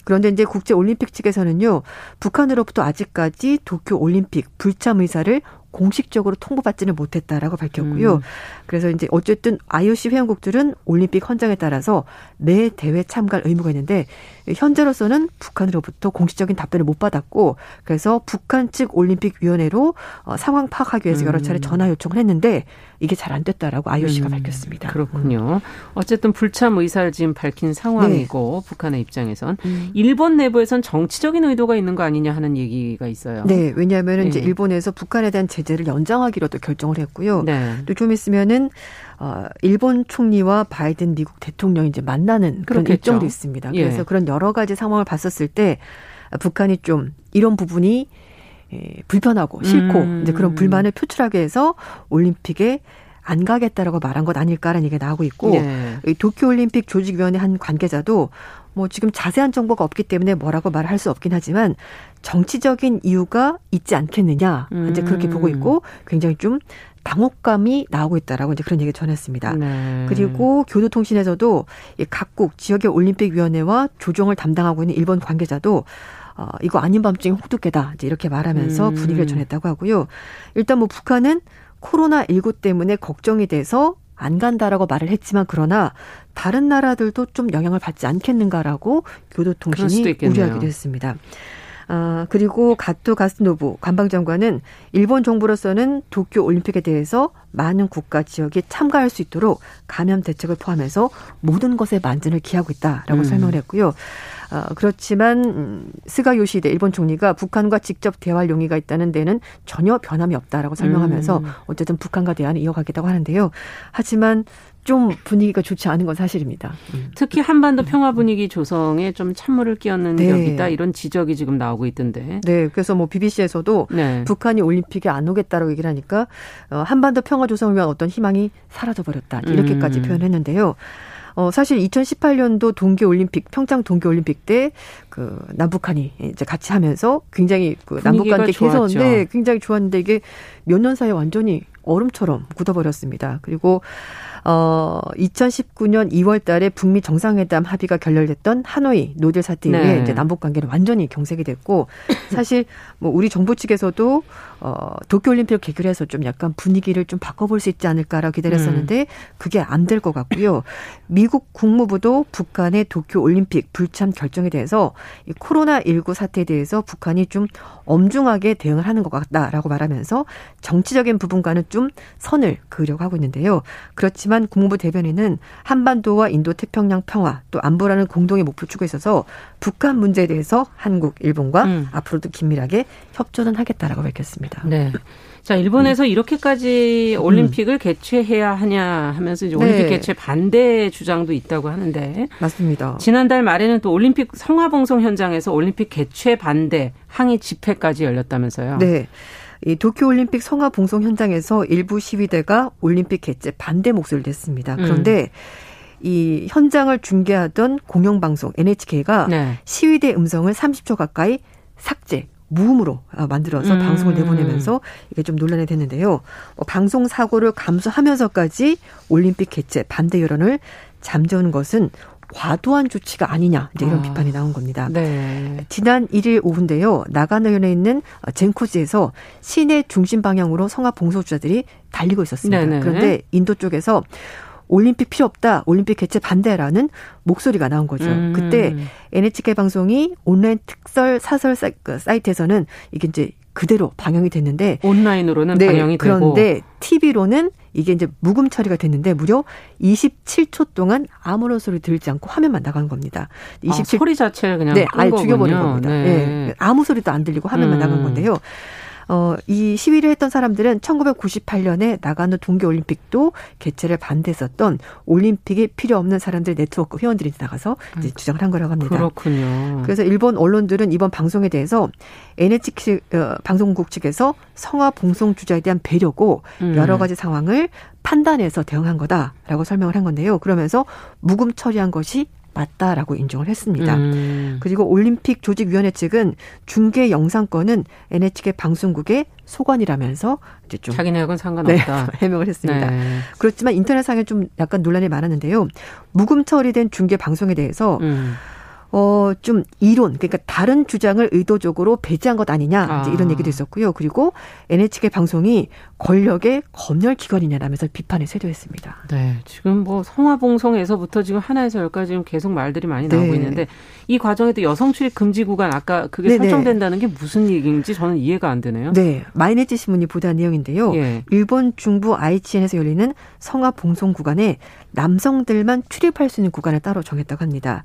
그런데 이제 국제 올림픽 측에서는요. 북한으로부터 아직까지 도쿄 올림픽 불참 의사를 공식적으로 통보받지는 못했다라고 밝혔고요. 음. 그래서 이제 어쨌든 IOC 회원국들은 올림픽 헌장에 따라서 매 대회 참가할 의무가 있는데 현재로서는 북한으로부터 공식적인 답변을 못 받았고 그래서 북한 측 올림픽 위원회로 어, 상황 파악하기 위해서 여러 차례 음. 전화 요청을 했는데 이게 잘 안 됐다라고 IOC가 음. 밝혔습니다. 그렇군요. 어쨌든 불참 의사를 지금 밝힌 상황이고 네. 북한의 입장에선 음. 일본 내부에선 정치적인 의도가 있는 거 아니냐 하는 얘기가 있어요. 네, 왜냐하면 네. 이제 일본에서 북한에 대한 제재를 연장하기로도 결정을 했고요. 네. 또좀 있으면은 어, 일본 총리와 바이든 미국 대통령이 이제 만나는 그런 그렇겠죠. 일정도 있습니다. 그래서 예. 그런 여러 가지 상황을 봤었을 때 북한이 좀 이런 부분이 예, 불편하고 싫고 음. 이제 그런 불만을 표출하게 해서 올림픽에 안 가겠다라고 말한 것 아닐까라는 얘기가 나오고 있고 예. 도쿄올림픽 조직위원회 한 관계자도 뭐 지금 자세한 정보가 없기 때문에 뭐라고 말할 수 없긴 하지만 정치적인 이유가 있지 않겠느냐 이제 그렇게 보고 있고 굉장히 좀 당혹감이 나오고 있다라고 이제 그런 얘기 전했습니다. 네. 그리고 교도통신에서도 각국 지역의 올림픽위원회와 조정을 담당하고 있는 일본 관계자도 어, 이거 아닌 밤중에 홍두깨다. 이제 이렇게 말하면서 음. 분위기를 전했다고 하고요. 일단 뭐 북한은 코로나 19 때문에 걱정이 돼서 안 간다라고 말을 했지만 그러나 다른 나라들도 좀 영향을 받지 않겠는가라고 교도통신이 우려하기도 했습니다. 아, 그리고 가토 가스노부 관방장관은 일본 정부로서는 도쿄 올림픽에 대해서 많은 국가 지역이 참가할 수 있도록 감염 대책을 포함해서 모든 것에 만전을 기하고 있다라고 음. 설명을 했고요. 어, 그렇지만 음, 스가 요시데 일본 총리가 북한과 직접 대화할 용의가 있다는 데는 전혀 변함이 없다라고 설명하면서 음. 어쨌든 북한과 대화는 이어가겠다고 하는데요. 하지만 좀 분위기가 좋지 않은 건 사실입니다. 음. 특히 한반도 평화 분위기 조성에 좀 찬물을 끼얹는 네. 격이다 이런 지적이 지금 나오고 있던데. 네, 그래서 뭐 BBC에서도 네. 북한이 올림픽에 안 오겠다라고 얘기를 하니까 어, 한반도 평화 조성을 위한 어떤 희망이 사라져 버렸다 이렇게까지 음. 표현했는데요. 어, 사실 2018년도 동계올림픽, 평창 동계올림픽 때 그 남북한이 이제 같이 하면서 굉장히 그 남북 관계 개선데 굉장히 좋았는데 이게 몇 년 사이에 완전히 얼음처럼 굳어버렸습니다. 그리고 어 2019년 2월 달에 북미 정상회담 합의가 결렬됐던 하노이 no deal 사태 이후에 네. 이제 남북 관계는 완전히 경색이 됐고 사실 뭐 우리 정부 측에서도 어 도쿄 올림픽을 계기로 해서 좀 약간 분위기를 좀 바꿔볼 수 있지 않을까라고 기다렸었는데 음. 그게 안 될 것 같고요. 미국 국무부도 북한의 도쿄 올림픽 불참 결정에 대해서 이 코로나 19 사태에 대해서 북한이 좀 엄중하게 대응을 하는 것 같다라고 말하면서 정치적인 부분과는 좀 선을 그으려고 하고 있는데요. 그렇지만 국무부 대변인은 한반도와 인도 태평양 평화 또 안보라는 공동의 목표 추구에 있어서 북한 문제에 대해서 한국, 일본과 음. 앞으로도 긴밀하게 협조는 하겠다라고 밝혔습니다. 네. 자, 일본에서 음. 이렇게까지 올림픽을 음. 개최해야 하냐 하면서 이제 올림픽 네. 개최 반대 주장도 있다고 하는데. 맞습니다. 지난달 말에는 또 올림픽 성화봉송 현장에서 올림픽 개최 반대 항의 집회까지 열렸다면서요. 네. 이 도쿄올림픽 성화 봉송 현장에서 일부 시위대가 올림픽 개최 반대 목소리를 냈습니다. 그런데 음. 이 현장을 중계하던 공영방송 NHK가 네. 시위대 음성을 30초 가까이 삭제, 무음으로 아, 만들어서 음. 방송을 내보내면서 이게 좀 논란이 됐는데요. 어, 방송 사고를 감수하면서까지 올림픽 개최 반대 여론을 잠재우는 것은 과도한 조치가 아니냐 이제 이런 아. 비판이 나온 겁니다. 네. 지난 1일 오후인데요. 나가노현에 있는 젠코지에서 시내 중심 방향으로 성화 봉소주자들이 달리고 있었습니다. 네네. 그런데 인도 쪽에서 올림픽 필요 없다. 올림픽 개최 반대라는 목소리가 나온 거죠. 음. 그때 NHK 방송이 온라인 특설 사설 그 사이트에서는 이게 이제 그대로 방영이 됐는데 온라인으로는 네, 방영이 되고 그런데 TV로는 이게 이제 묵음 처리가 됐는데 무려 27초 동안 아무런 소리 들지 않고 화면만 나간 겁니다. 27 아, 소리 자체를 그냥 네, 아예 죽여버린 겁니다. 네. 네. 아무 소리도 안 들리고 화면만 음. 나간 건데요. 어, 이 시위를 했던 사람들은 1998년에 나가노 동계올림픽도 개최를 반대했었던 올림픽이 필요 없는 사람들 네트워크 회원들이 나가서 이제 주장을 한 거라고 합니다. 그렇군요. 그래서 일본 언론들은 이번 방송에 대해서 NHK 어, 방송국 측에서 성화 봉송 주자에 대한 배려고 음. 여러 가지 상황을 판단해서 대응한 거다라고 설명을 한 건데요. 그러면서 묵음 처리한 것이 맞다라고 인정을 했습니다. 음. 그리고 올림픽 조직위원회 측은 중계 영상권은 NHK 방송국의 소관이라면서 이제 좀 자기네하고는 상관없다 네, 해명을 했습니다. 네. 그렇지만 인터넷상에 좀 약간 논란이 많았는데요. 묵음 처리된 중계 방송에 대해서 음. 어, 좀 이론, 그러니까 다른 주장을 의도적으로 배제한 것 아니냐, 아. 이제 이런 얘기도 있었고요. 그리고 NHK 방송이 권력의 검열 기관이냐라면서 비판에 세도했습니다. 네. 지금 뭐 성화봉송에서부터 지금 하나에서 열까지 지금 계속 말들이 많이 나오고 네. 있는데 이 과정에도 여성 출입 금지 구간 아까 그게 네네. 설정된다는 게 무슨 얘기인지 저는 이해가 안 되네요. 네. 마이네지 신문이 보도한 내용인데요. 예. 일본 중부 아이치현에서 열리는 성화봉송 구간에 남성들만 출입할 수 있는 구간을 따로 정했다고 합니다.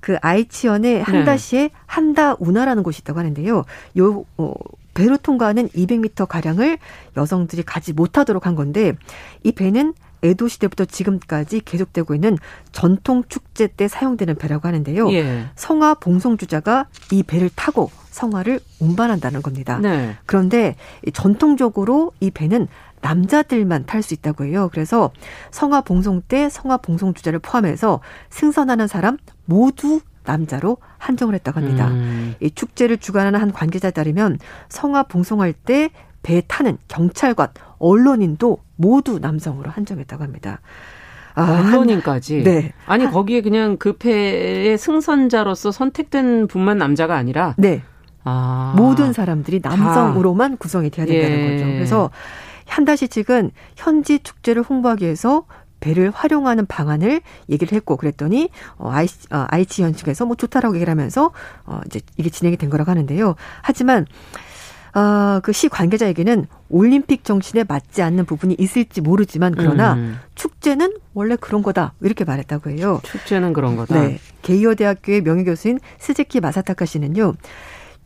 그 아이치현에 한다시에 네. 한다 운하라는 곳이 있다고 하는데요. 요 어, 배로 통과하는 200m 가량을 여성들이 가지 못하도록 한 건데 이 배는 에도 시대부터 지금까지 계속되고 있는 전통 축제 때 사용되는 배라고 하는데요. 예. 성화 봉송주자가 이 배를 타고 성화를 운반한다는 겁니다. 네. 그런데 전통적으로 이 배는 남자들만 탈 수 있다고 해요. 그래서 성화 봉송 때 성화 봉송 주자를 포함해서 승선하는 사람 모두 남자로 한정을 했다고 합니다. 음. 이 축제를 주관하는 한 관계자에 따르면 성화 봉송할 때 배 타는 경찰관, 언론인도 모두 남성으로 한정했다고 합니다. 아, 언론인까지. 네. 아니 거기에 그냥 그 배의 승선자로서 선택된 분만 남자가 아니라. 네. 아. 모든 사람들이 남성으로만 다. 구성이 돼야 된다는 예. 거죠. 그래서 한다시 측은 현지 축제를 홍보하기 위해서 배를 활용하는 방안을 얘기를 했고 그랬더니 어, 아이치, 어, 아이치 현측에서 뭐 좋다라고 얘기를 하면서 어, 이제 이게 진행이 된 거라고 하는데요. 하지만 어, 그시 관계자에게는 올림픽 정신에 맞지 않는 부분이 있을지 모르지만 그러나 음. 축제는 원래 그런 거다 이렇게 말했다고 해요. 축제는 그런 거다. 네, 게이오 대학교의 명예 교수인 스즈키 마사타카 씨는요.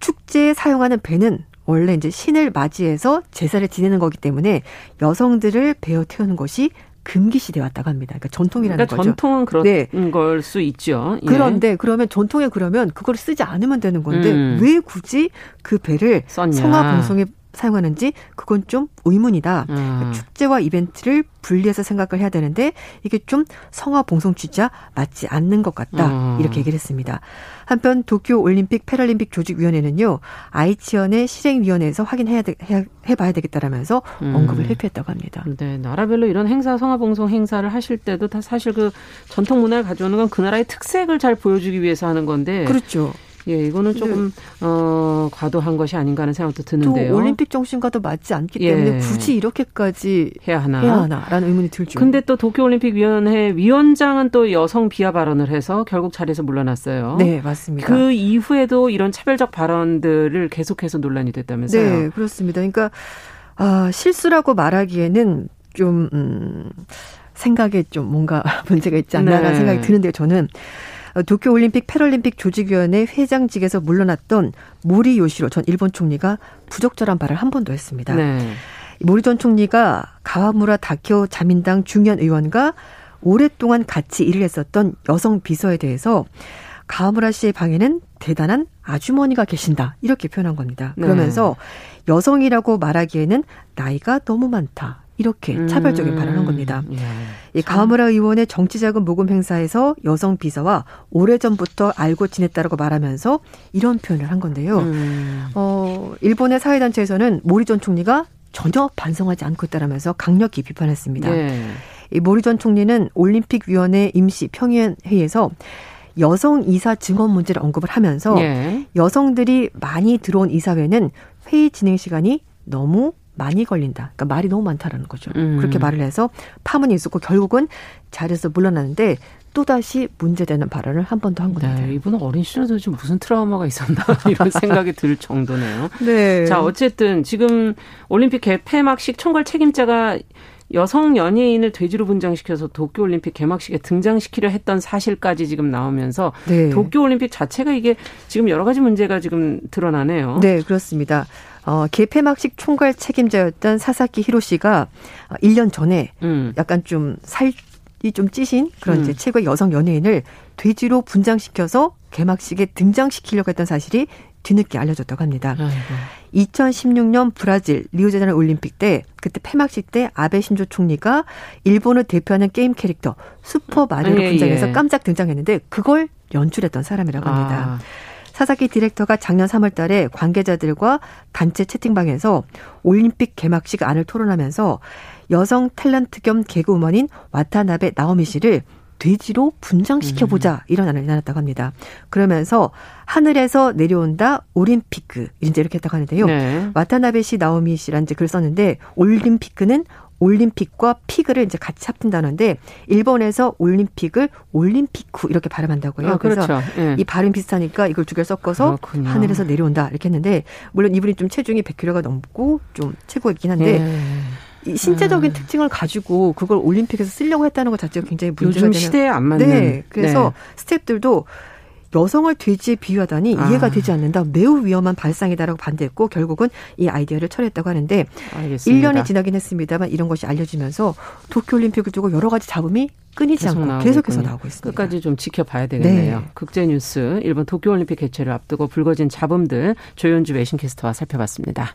축제에 사용하는 배는 원래 이제 신을 맞이해서 제사를 지내는 거기 때문에 여성들을 베어 태우는 것이 금기 시대 왔다고 합니다. 그러니까 전통이라는 그러니까 거죠. 전통은 그런 네. 걸수 있죠. 예. 그런데 그러면 전통에 그러면 그걸 쓰지 않으면 되는 건데 음. 왜 굳이 그 배를 썼냐. 성화 봉송에 사용하는지 그건 좀 의문이다. 음. 축제와 이벤트를 분리해서 생각을 해야 되는데 이게 좀 성화 봉송 취지와 맞지 않는 것 같다. 음. 이렇게 얘기를 했습니다. 한편 도쿄 올림픽 패럴림픽 조직위원회는요. 아이치현의 실행위원회에서 확인해야 돼, 해, 해봐야 되겠다라면서 음. 언급을 회피했다고 합니다. 네, 나라별로 이런 행사 성화 봉송 행사를 하실 때도 다 사실 그 전통 문화를 가져오는 건 그 나라의 특색을 잘 보여주기 위해서 하는 건데 그렇죠. 예, 이거는 조금 네. 어, 과도한 것이 아닌가 하는 생각도 드는데요. 또 올림픽 정신과도 맞지 않기 때문에 예. 굳이 이렇게까지 해야 하나? 해야 하나라는 의문이 들죠. 근데 또 도쿄올림픽위원회 위원장은 또 여성 비하 발언을 해서 결국 자리에서 물러났어요. 네, 맞습니다. 그 이후에도 이런 차별적 발언들을 계속해서 논란이 됐다면서요. 네, 그렇습니다. 그러니까 아, 실수라고 말하기에는 좀 음, 생각에 좀 뭔가 문제가 있지 않나라는 네. 생각이 드는데요. 저는 어, 도쿄올림픽 패럴림픽 조직위원회 회장직에서 물러났던 모리 요시로 전 일본 총리가 부적절한 발을 한 번 더 했습니다. 네. 모리 전 총리가 가와무라 다케오 자민당 중현 의원과 오랫동안 같이 일을 했었던 여성 비서에 대해서 가와무라 씨의 방에는 대단한 아주머니가 계신다. 이렇게 표현한 겁니다. 네. 그러면서 네. 여성이라고 말하기에는 나이가 너무 많다. 이렇게 차별적인 음. 발언한 겁니다. 예. 이 가와무라 의원의 정치자금 모금 행사에서 여성 비서와 오래전부터 알고 지냈다라고 말하면서 이런 표현을 한 건데요. 음. 어, 일본의 사회단체에서는 모리 전 총리가 전혀 반성하지 않고 있다라면서 강력히 비판했습니다. 예. 이 모리 전 총리는 올림픽위원회 임시 평의원 회의에서 여성 이사 증언 문제를 언급을 하면서 예. 여성들이 많이 들어온 이사회는 회의 진행 시간이 너무 많이 걸린다. 그러니까 말이 너무 많다라는 거죠. 음. 그렇게 말을 해서 파문이 있었고 결국은 자리에서 물러나는데 또다시 문제되는 발언을 한 번 더 한 겁니다. 네, 이분은 어린 시절에 좀 무슨 트라우마가 있었나 이런 생각이 들 정도네요. 네. 자, 어쨌든 지금 올림픽 개폐막식 총괄 책임자가 여성 연예인을 돼지로 분장시켜서 도쿄올림픽 개막식에 등장시키려 했던 사실까지 지금 나오면서 네. 도쿄올림픽 자체가 이게 지금 여러 가지 문제가 지금 드러나네요. 네, 그렇습니다. 어, 개폐막식 총괄 책임자였던 사사키 히로시가 1년 전에 음. 약간 좀 살이 좀 찌신 그런 음. 이제 최고의 여성 연예인을 돼지로 분장시켜서 개막식에 등장시키려고 했던 사실이 뒤늦게 알려졌다고 합니다. 아이고. 2016년 브라질 리우제자네 올림픽 때 그때 폐막식 때 아베 신조 총리가 일본을 대표하는 게임 캐릭터 슈퍼 마리오를 아, 예, 분장해서 예. 깜짝 등장했는데 그걸 연출했던 사람이라고 합니다. 아. 사사키 디렉터가 작년 3월 달에 관계자들과 단체 채팅방에서 올림픽 개막식 안을 토론하면서 여성 탤런트 겸 개그우먼인 와타나베 나오미 씨를 돼지로 분장시켜보자 음. 이런 안을 내놨다고 합니다. 그러면서 하늘에서 내려온다 Olympig 이제 이렇게 했다고 하는데요. 네. 와타나베 씨 나오미 씨란 이제 글 썼는데 Olympig는 올림픽과 피그를 이제 같이 합친다는데 일본에서 올림픽을 올림피쿠 이렇게 발음한다고요. 아, 그래서 그렇죠. 예. 이 발음 비슷하니까 이걸 두 개를 섞어서 그렇군요. 하늘에서 내려온다 이렇게 했는데 물론 이분이 좀 체중이 100kg가 넘고 좀 최고이긴 한데 예. 이 신체적인 음. 특징을 가지고 그걸 올림픽에서 쓰려고 했다는 것 자체가 굉장히 문제가 요즘 되는. 시대에 안 맞는. 네. 그래서 네. 스탭들도 여성을 돼지에 비유하다니 이해가 아. 되지 않는다. 매우 위험한 발상이다라고 반대했고 결국은 이 아이디어를 철회했다고 하는데 알겠습니다. 1년이 지나긴 했습니다만 이런 것이 알려지면서 도쿄올림픽을 두고 여러 가지 잡음이 끊이지 계속 않고 계속해서 나오고 있습니다. 끝까지 좀 지켜봐야 되겠네요. 네. 국제뉴스 일본 도쿄올림픽 개최를 앞두고 불거진 잡음들 조현주 외신캐스터와 살펴봤습니다.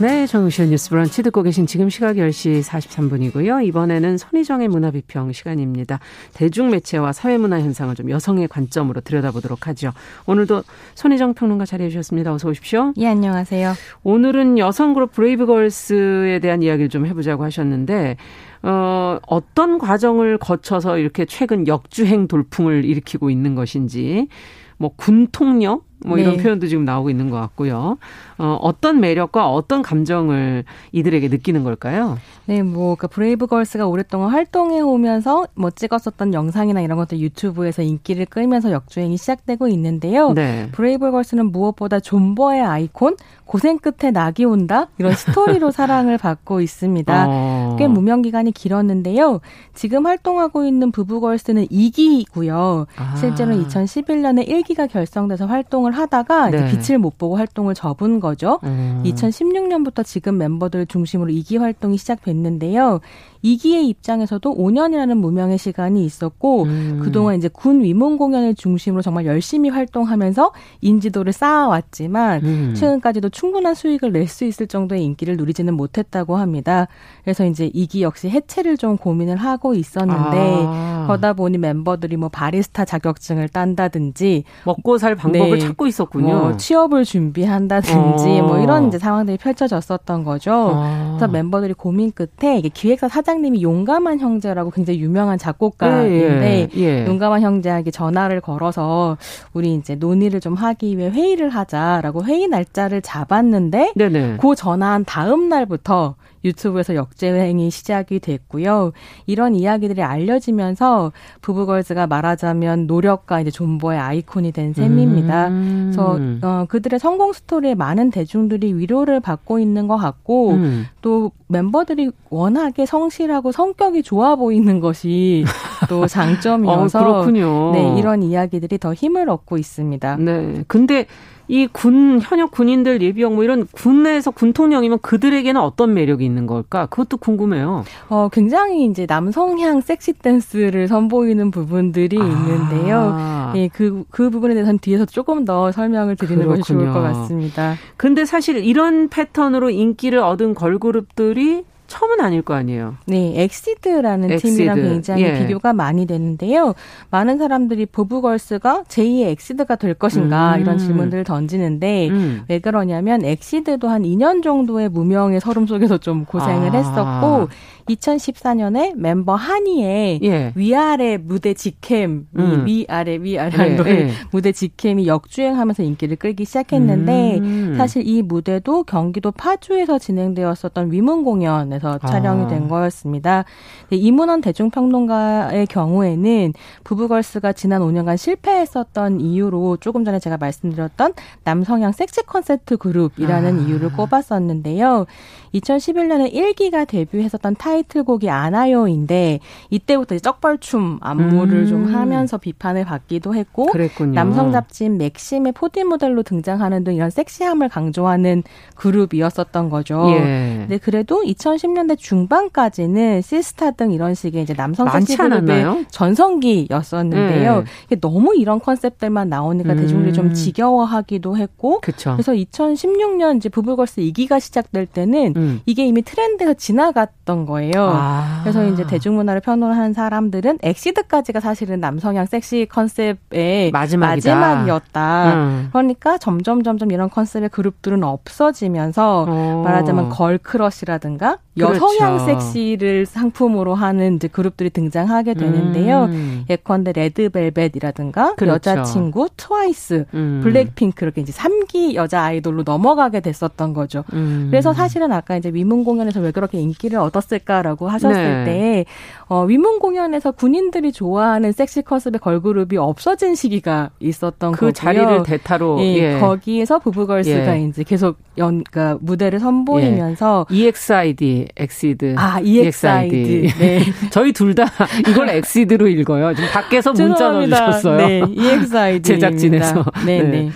네, 정우시의 뉴스 브런치 듣고 계신 지금 시각 10시 43분이고요. 이번에는 손희정의 문화비평 시간입니다. 대중매체와 사회문화 현상을 좀 여성의 관점으로 들여다보도록 하죠. 오늘도 손희정 평론가 자리해 주셨습니다. 어서 오십시오. 예, 안녕하세요. 오늘은 여성 그룹 브레이브걸스에 대한 이야기를 좀 해보자고 하셨는데 어, 어떤 과정을 거쳐서 이렇게 최근 역주행 돌풍을 일으키고 있는 것인지 뭐 군통력 뭐 네. 이런 표현도 지금 나오고 있는 것 같고요. 어, 어떤 매력과 어떤 감정을 이들에게 느끼는 걸까요? 네, 뭐, 그 브레이브걸스가 오랫동안 활동해 오면서 뭐 찍었었던 영상이나 이런 것들 유튜브에서 인기를 끌면서 역주행이 시작되고 있는데요. 네. 브레이브걸스는 무엇보다 존버의 아이콘, 고생 끝에 낙이 온다? 이런 스토리로 사랑을 받고 있습니다. 어. 꽤 무명 기간이 길었는데요. 지금 활동하고 있는 부부걸스는 2기고요. 아. 실제로는 2011년에 1기가 결성돼서 활동을 하다가 네. 이제 빛을 못 보고 활동을 접은 거죠. 음. 2016년부터 지금 멤버들 중심으로 2기 활동이 시작됐는데요. 이기의 입장에서도 5년이라는 무명의 시간이 있었고 음. 그동안 이제 군 위문 공연을 중심으로 정말 열심히 활동하면서 인지도를 쌓아왔지만 음. 최근까지도 충분한 수익을 낼 수 있을 정도의 인기를 누리지는 못했다고 합니다. 그래서 이제 이기 역시 해체를 좀 고민을 하고 있었는데 아. 그러다 보니 멤버들이 뭐 바리스타 자격증을 딴다든지 먹고 살 방법을 네. 찾고 있었군요. 뭐 취업을 준비한다든지 어. 뭐 이런 이제 상황들이 펼쳐졌었던 거죠. 아. 그래서 멤버들이 고민 끝에 이게 기획사 사장 사장님이 용감한 형제라고 굉장히 유명한 작곡가인데 예, 예. 용감한 형제에게 전화를 걸어서 우리 이제 논의를 좀 하기 위해 회의를 하자라고 회의 날짜를 잡았는데 네네. 그 전화한 다음 날부터 유튜브에서 역재행이 시작이 됐고요. 이런 이야기들이 알려지면서 부부걸즈가 말하자면 노력과 이제 존버의 아이콘이 된 셈입니다. 음. 그래서 어, 그들의 성공 스토리에 많은 대중들이 위로를 받고 있는 것 같고 음. 또 멤버들이 워낙에 성실하고 성격이 좋아 보이는 것이 또 장점이어서 어, 그렇군요. 네, 이런 이야기들이 더 힘을 얻고 있습니다. 네. 근데 이 군 현역 군인들 예비역 뭐 이런 군 내에서 군통령이면 그들에게는 어떤 매력이 있는 걸까? 그것도 궁금해요. 어, 굉장히 이제 남성향 섹시 댄스를 선보이는 부분들이 아. 있는데요. 예, 그, 그 부분에 대해서는 뒤에서 조금 더 설명을 드리는 그렇군요. 것이 좋을 것 같습니다. 근데 사실 이런 패턴으로 인기를 얻은 걸그룹들이 처음은 아닐 거 아니에요. 네, 엑시드라는 엑시드. 팀이랑 굉장히 예. 비교가 많이 되는데요. 많은 사람들이 브레이브걸스가 제2의 엑시드가 될 것인가 음. 이런 질문들을 던지는데 음. 왜 그러냐면 엑시드도 한 2년 정도의 무명의 설움 속에서 좀 고생을 아. 했었고 2014년에 멤버 한이의 예. 위아래 무대 직캠, 음. 위아래 위아래 예. 노래 예. 무대 직캠이 역주행하면서 인기를 끌기 시작했는데 음. 사실 이 무대도 경기도 파주에서 진행되었었던 위문 공연에서 촬영이 아. 된 거였습니다. 이문원 대중평론가의 경우에는 부부걸스가 지난 5년간 실패했었던 이유로 조금 전에 제가 말씀드렸던 남성향 섹시 콘셉트 그룹이라는 아. 이유를 꼽았었는데요. 2011년에 1기가 데뷔했었던 타이틀곡이 아나요인데 이때부터 이제 쩍벌춤 안무를 음. 좀 하면서 비판을 받기도 했고 그랬군요. 남성 잡지인 맥심의 표지 모델로 등장하는 등 이런 섹시함을 강조하는 그룹이었었던 거죠. 예. 근데 그래도 2010년대 중반까지는 시스타 등 이런 식의 이제 남성 섹시 그룹의 전성기였었는데요. 예. 너무 이런 컨셉들만 나오니까 음. 대중들이 좀 지겨워하기도 했고 그쵸. 그래서 2016년 이제 브레이브걸스 2기가 시작될 때는 음. 이게 이미 트렌드가 지나갔던 거예요. 아. 그래서 이제 대중문화를 평론하는 사람들은 엑시드까지가 사실은 남성향 섹시 컨셉의 마지막이다. 마지막이었다. 음. 그러니까 점점 점점 이런 컨셉의 그룹들은 없어지면서 어. 말하자면 girl crush라든가 그렇죠. 여성향 섹시를 상품으로 하는 이제 그룹들이 등장하게 되는데요. 음. 예컨대 레드벨벳이라든가 그렇죠. 여자친구, 트와이스, 음. 블랙핑크 이렇게 이제 3기 여자 아이돌로 넘어가게 됐었던 거죠. 음. 그래서 사실은 아까 이제 위문 공연에서 왜 그렇게 인기를 얻었을까라고 하셨을 네. 때 어, 위문 공연에서 군인들이 좋아하는 섹시 컨셉의 걸그룹이 없어진 시기가 있었던 그 거고요. 자리를 대타로 예, 예. 거기에서 브레이브걸스가 예. 이제 계속 연 그러니까 무대를 선보이면서 예. EXID, 엑시드. 아, EXID. EXID. 네. 저희 둘 다 이걸 엑시드로 읽어요. 지금 밖에서 문자 넣어 주셨어요. 네, EXID. 제작진에서. 네, 네. 네.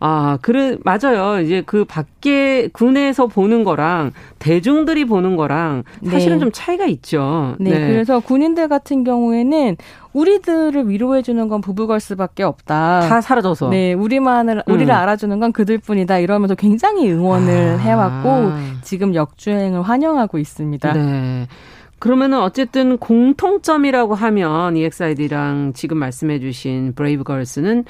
아, 그래, 맞아요. 이제 그 밖에 군에서 보는 거랑 대중들이 보는 거랑 사실은 네. 좀 차이가 있죠. 네, 네. 그래서 군인들 같은 경우에는 우리들을 위로해 주는 건 브레이브걸스밖에 없다. 다 사라져서. 네, 우리만을 음. 우리를 알아주는 건 그들뿐이다. 이러면서 굉장히 응원을 아. 해왔고 지금 역주행을 환영하고 있습니다. 네. 그러면은 어쨌든 공통점이라고 하면 EXID랑 지금 말씀해주신 브레이브걸스는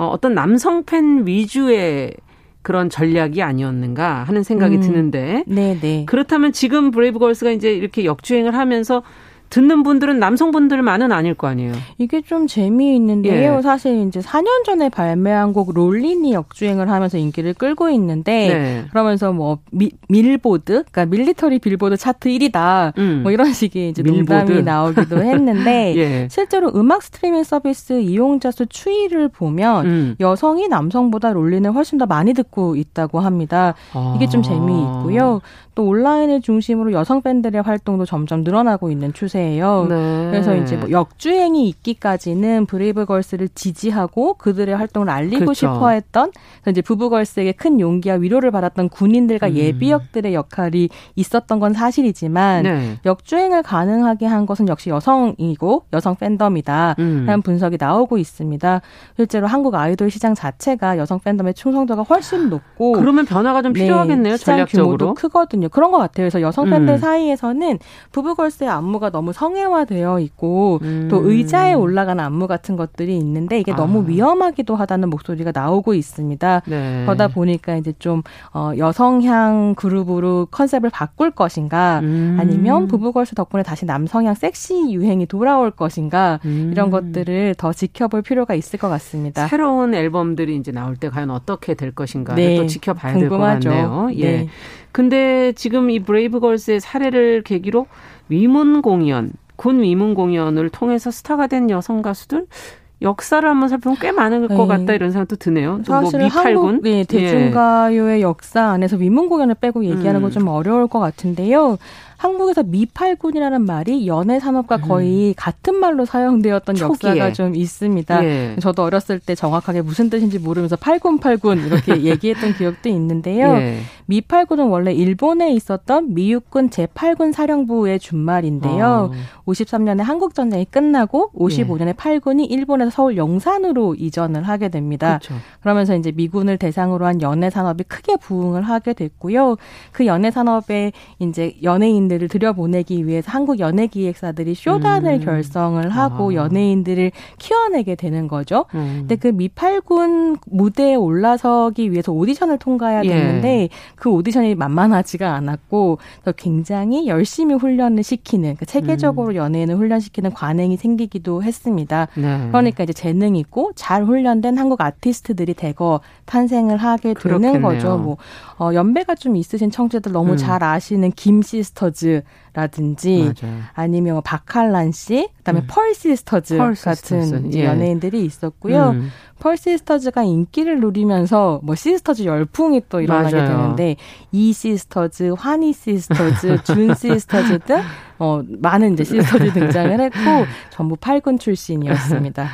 어, 어떤 남성 팬 위주의 그런 전략이 아니었는가 하는 생각이 음. 드는데. 네네. 네. 그렇다면 지금 브레이브걸스가 이제 이렇게 역주행을 하면서 듣는 분들은 남성분들만은 아닐 거 아니에요. 이게 좀 재미있는데요. 예. 사실 이제 4년 전에 발매한 곡 롤린이 역주행을 하면서 인기를 끌고 있는데 네. 그러면서 뭐 미, 밀보드, 그러니까 military 빌보드 차트 1위다. 음. 뭐 이런 식의 이제 밀보드. 농담이 나오기도 했는데 예. 실제로 음악 스트리밍 서비스 이용자 수 추이를 보면 음. 여성이 남성보다 롤린을 훨씬 더 많이 듣고 있다고 합니다. 이게 좀 아. 재미있고요. 또 온라인을 중심으로 여성 팬들의 활동도 점점 늘어나고 있는 추세예요. 네. 그래서 이제 뭐 역주행이 있기까지는 브레이브걸스를 지지하고 그들의 활동을 알리고 그렇죠. 싶어했던 이제 부부걸스에게 큰 용기와 위로를 받았던 군인들과 음. 예비역들의 역할이 있었던 건 사실이지만 네. 역주행을 가능하게 한 것은 역시 여성이고 여성 팬덤이다 음. 라는 분석이 나오고 있습니다. 실제로 한국 아이돌 시장 자체가 여성 팬덤의 충성도가 훨씬 높고 그러면 변화가 좀 네, 필요하겠네요. 네, 전략적으로 크거든요. 그런 것 같아요. 그래서 여성 팬들 음. 사이에서는 부부걸스의 안무가 너무 성애화되어 있고 음. 또 의자에 올라가는 안무 같은 것들이 있는데 이게 아. 너무 위험하기도 하다는 목소리가 나오고 있습니다. 네. 그러다 보니까 이제 좀 어, 여성향 그룹으로 컨셉을 바꿀 것인가 음. 아니면 부부걸스 덕분에 다시 남성향 섹시 유행이 돌아올 것인가 음. 이런 것들을 더 지켜볼 필요가 있을 것 같습니다. 새로운 앨범들이 이제 나올 때 과연 어떻게 될 것인가 네. 또 지켜봐야 될 것 같네요. 예. 네. 근데 지금 이 브레이브걸스의 사례를 계기로 위문 공연, 군 위문 공연을 통해서 스타가 된 여성 가수들 역사를 한번 살펴보면 꽤 많을 것 네. 같다 이런 생각도 드네요. 뭐 사실 뭐 한국 네, 대중가요의 예. 역사 안에서 위문 공연을 빼고 얘기하는 건 좀 어려울 것 같은데요. 한국에서 미팔군이라는 말이 연애 산업과 음. 거의 음. 같은 말로 사용되었던 초기에. 역사가 좀 있습니다. 예. 저도 어렸을 때 정확하게 무슨 뜻인지 모르면서 팔군팔군 이렇게 얘기했던 기억도 있는데요. 예. 미팔군은 원래 일본에 있었던 미육군 제8군 사령부의 준말인데요. 어. 53년에 한국 전쟁이 끝나고 55년에 예. 8군이 일본에서 서울 영산으로 이전을 하게 됩니다. 그렇죠. 그러면서 이제 미군을 대상으로 한 연애 산업이 크게 부흥을 하게 됐고요. 그 연애 산업에 이제 연예인 연예인들을 들여보내기 위해서 한국 연예기획사들이 쇼단을 음. 결성을 하고 아. 연예인들을 키워내게 되는 거죠. 음. 근데 그 미팔군 무대에 올라서기 위해서 오디션을 통과해야 예. 되는데 예. 그 오디션이 만만하지가 않았고 굉장히 열심히 훈련을 시키는 그러니까 체계적으로 음. 연예인을 훈련시키는 관행이 생기기도 했습니다. 네. 그러니까 이제 재능 있고 잘 훈련된 한국 아티스트들이 대거 탄생을 하게 되는 그렇겠네요. 거죠. 뭐 어, 연배가 좀 있으신 청취자들 너무 음. 잘 아시는 김 시스터즈 라든지 맞아요. 아니면 뭐 박재란 씨, 그다음에 음. 펄 시스터즈 펄 같은 시스터즈. 예. 연예인들이 있었고요. 음. 펄 시스터즈가 인기를 누리면서 뭐 시스터즈 열풍이 또 일어나게 맞아요. 되는데 이 시스터즈, 화니 시스터즈, 준 시스터즈 등 어, 많은 이제 시스터즈 등장을 했고 전부 팔군 출신이었습니다.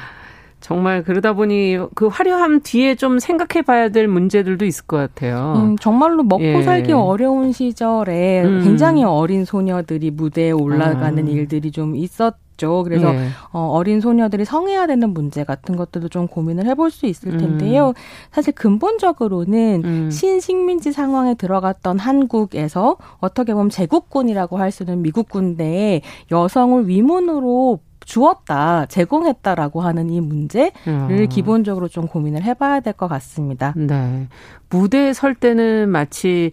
정말 그러다 보니 그 화려함 뒤에 좀 생각해 봐야 될 문제들도 있을 것 같아요. 음, 정말로 먹고 예. 살기 어려운 시절에 음. 굉장히 어린 소녀들이 무대에 올라가는 음. 일들이 좀 있었 죠 그래서 예. 어, 린 소녀들이 성해야 되는 문제 같은 것들도 좀 고민을 해볼 수 있을 음. 텐데요. 음. 사실 근본적으로는 음. 신식민지 상황에 들어갔던 한국에서 어떻게 보면 제국군이라고 할 수는 미국 군대에 여성을 위문으로 주었다, 제공했다라고 하는 이 문제를 음. 기본적으로 좀 고민을 해봐야 될 것 같습니다. 네. 무대에 설 때는 마치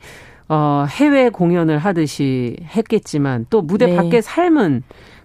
어, 해외 공연을 하듯이 했겠지만 또 무대 네. 밖의 삶은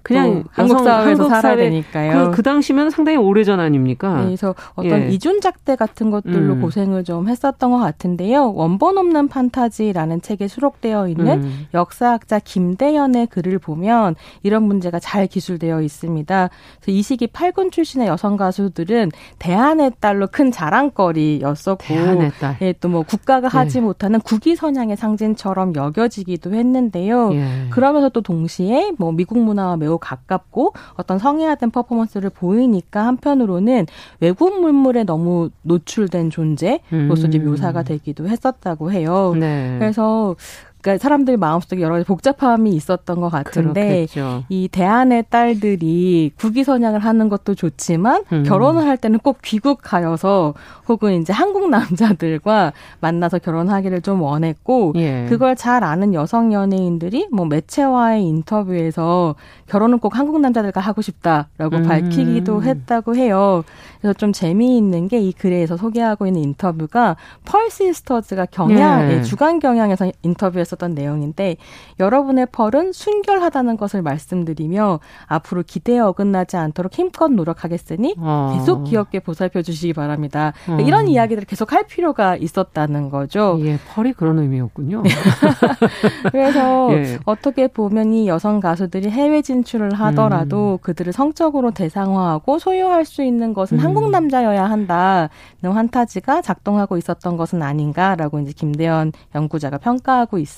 그냥 한국 사회에서 한국 살아야 되니까요. 그, 그 당시면 상당히 오래전 아닙니까? 네, 그래서 어떤 예. 이중작대 같은 것들로 음. 고생을 좀 했었던 것 같은데요. 원본 없는 판타지라는 책에 수록되어 있는 음. 역사학자 김대현의 글을 보면 이런 문제가 잘 기술되어 있습니다. 이 시기 8군 출신의 여성 가수들은 대한의 딸로 큰 자랑거리였었고, 대한의 딸. 예, 또 뭐 국가가 예. 하지 못하는 국위 선양의 상징처럼 여겨지기도 했는데요. 예. 그러면서 또 동시에 뭐 미국 문화와 매우 매우 가깝고 어떤 성애화된 퍼포먼스를 보이니까 한편으로는 외국 물물에 너무 노출된 존재로서 음. 이제 묘사가 되기도 했었다고 해요. 네. 그래서 그러니까 사람들 마음속에 여러 가지 복잡함이 있었던 것 같은데 그렇겠죠. 이 대안의 딸들이 국위 선양을 하는 것도 좋지만 음. 결혼을 할 때는 꼭 귀국하여서 혹은 이제 한국 남자들과 만나서 결혼하기를 좀 원했고 예. 그걸 잘 아는 여성 연예인들이 뭐 매체와의 인터뷰에서 결혼은 꼭 한국 남자들과 하고 싶다라고 음. 밝히기도 했다고 해요. 그래서 좀 재미있는 게 이 글에서 소개하고 있는 인터뷰가 펄 시스터즈가 경향 예. 주간 경향에서 인터뷰 했었던 내용인데 여러분의 펄은 순결하다는 것을 말씀드리며 앞으로 기대에 어긋나지 않도록 힘껏 노력하겠으니 어. 계속 귀엽게 보살펴 주시기 바랍니다. 어. 이런 이야기들을 계속 할 필요가 있었다는 거죠. 예, 펄이 그런 의미였군요. 그래서 예. 어떻게 보면 이 여성 가수들이 해외 진출을 하더라도 음. 그들을 성적으로 대상화하고 소유할 수 있는 것은 음. 한국 남자여야 한다는 환타지가 작동하고 있었던 것은 아닌가라고 이제 김대현 연구자가 평가하고 있습니다.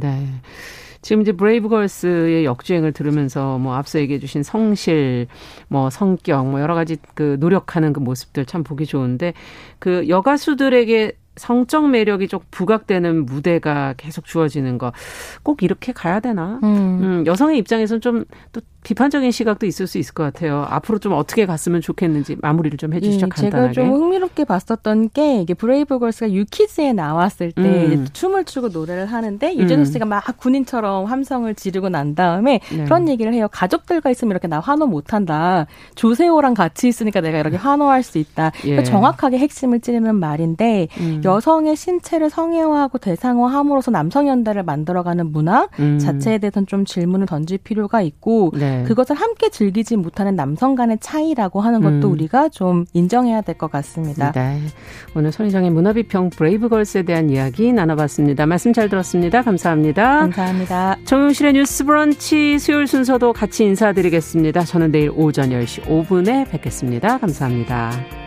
네. 지금 이제 브레이브걸스의 역주행을 들으면서 뭐 앞서 얘기해 주신 성실, 뭐 성격, 뭐 여러 가지 그 노력하는 그 모습들 참 보기 좋은데 그 여가수들에게 성적 매력이 좀 부각되는 무대가 계속 주어지는 거 꼭 이렇게 가야 되나? 음. 음 여성의 입장에서는 좀 또 비판적인 시각도 있을 수 있을 것 같아요. 앞으로 좀 어떻게 갔으면 좋겠는지 마무리를 좀 해주시죠. 네, 간단하게. 제가 좀 흥미롭게 봤었던 게 이게 브레이브걸스가 유키즈에 나왔을 때 음. 춤을 추고 노래를 하는데 음. 유재석 씨가 막 군인처럼 함성을 지르고 난 다음에 네. 그런 얘기를 해요. 가족들과 있으면 이렇게 나 환호 못한다. 조세호랑 같이 있으니까 내가 이렇게 환호할 수 있다. 예. 그러니까 정확하게 핵심을 찌르는 말인데 음. 여성의 신체를 성애화하고 대상화함으로써 남성 연대를 만들어가는 문화 음. 자체에 대해서는 좀 질문을 던질 필요가 있고. 네. 네. 그것을 함께 즐기지 못하는 남성 간의 차이라고 하는 것도 음. 우리가 좀 인정해야 될 것 같습니다. 네. 오늘 손희정의 문화비평 브레이브걸스에 대한 이야기 나눠봤습니다. 말씀 잘 들었습니다. 감사합니다. 감사합니다. 정용실의 뉴스 브런치 수요일 순서도 같이 인사드리겠습니다. 저는 내일 오전 10시 5분에 뵙겠습니다. 감사합니다.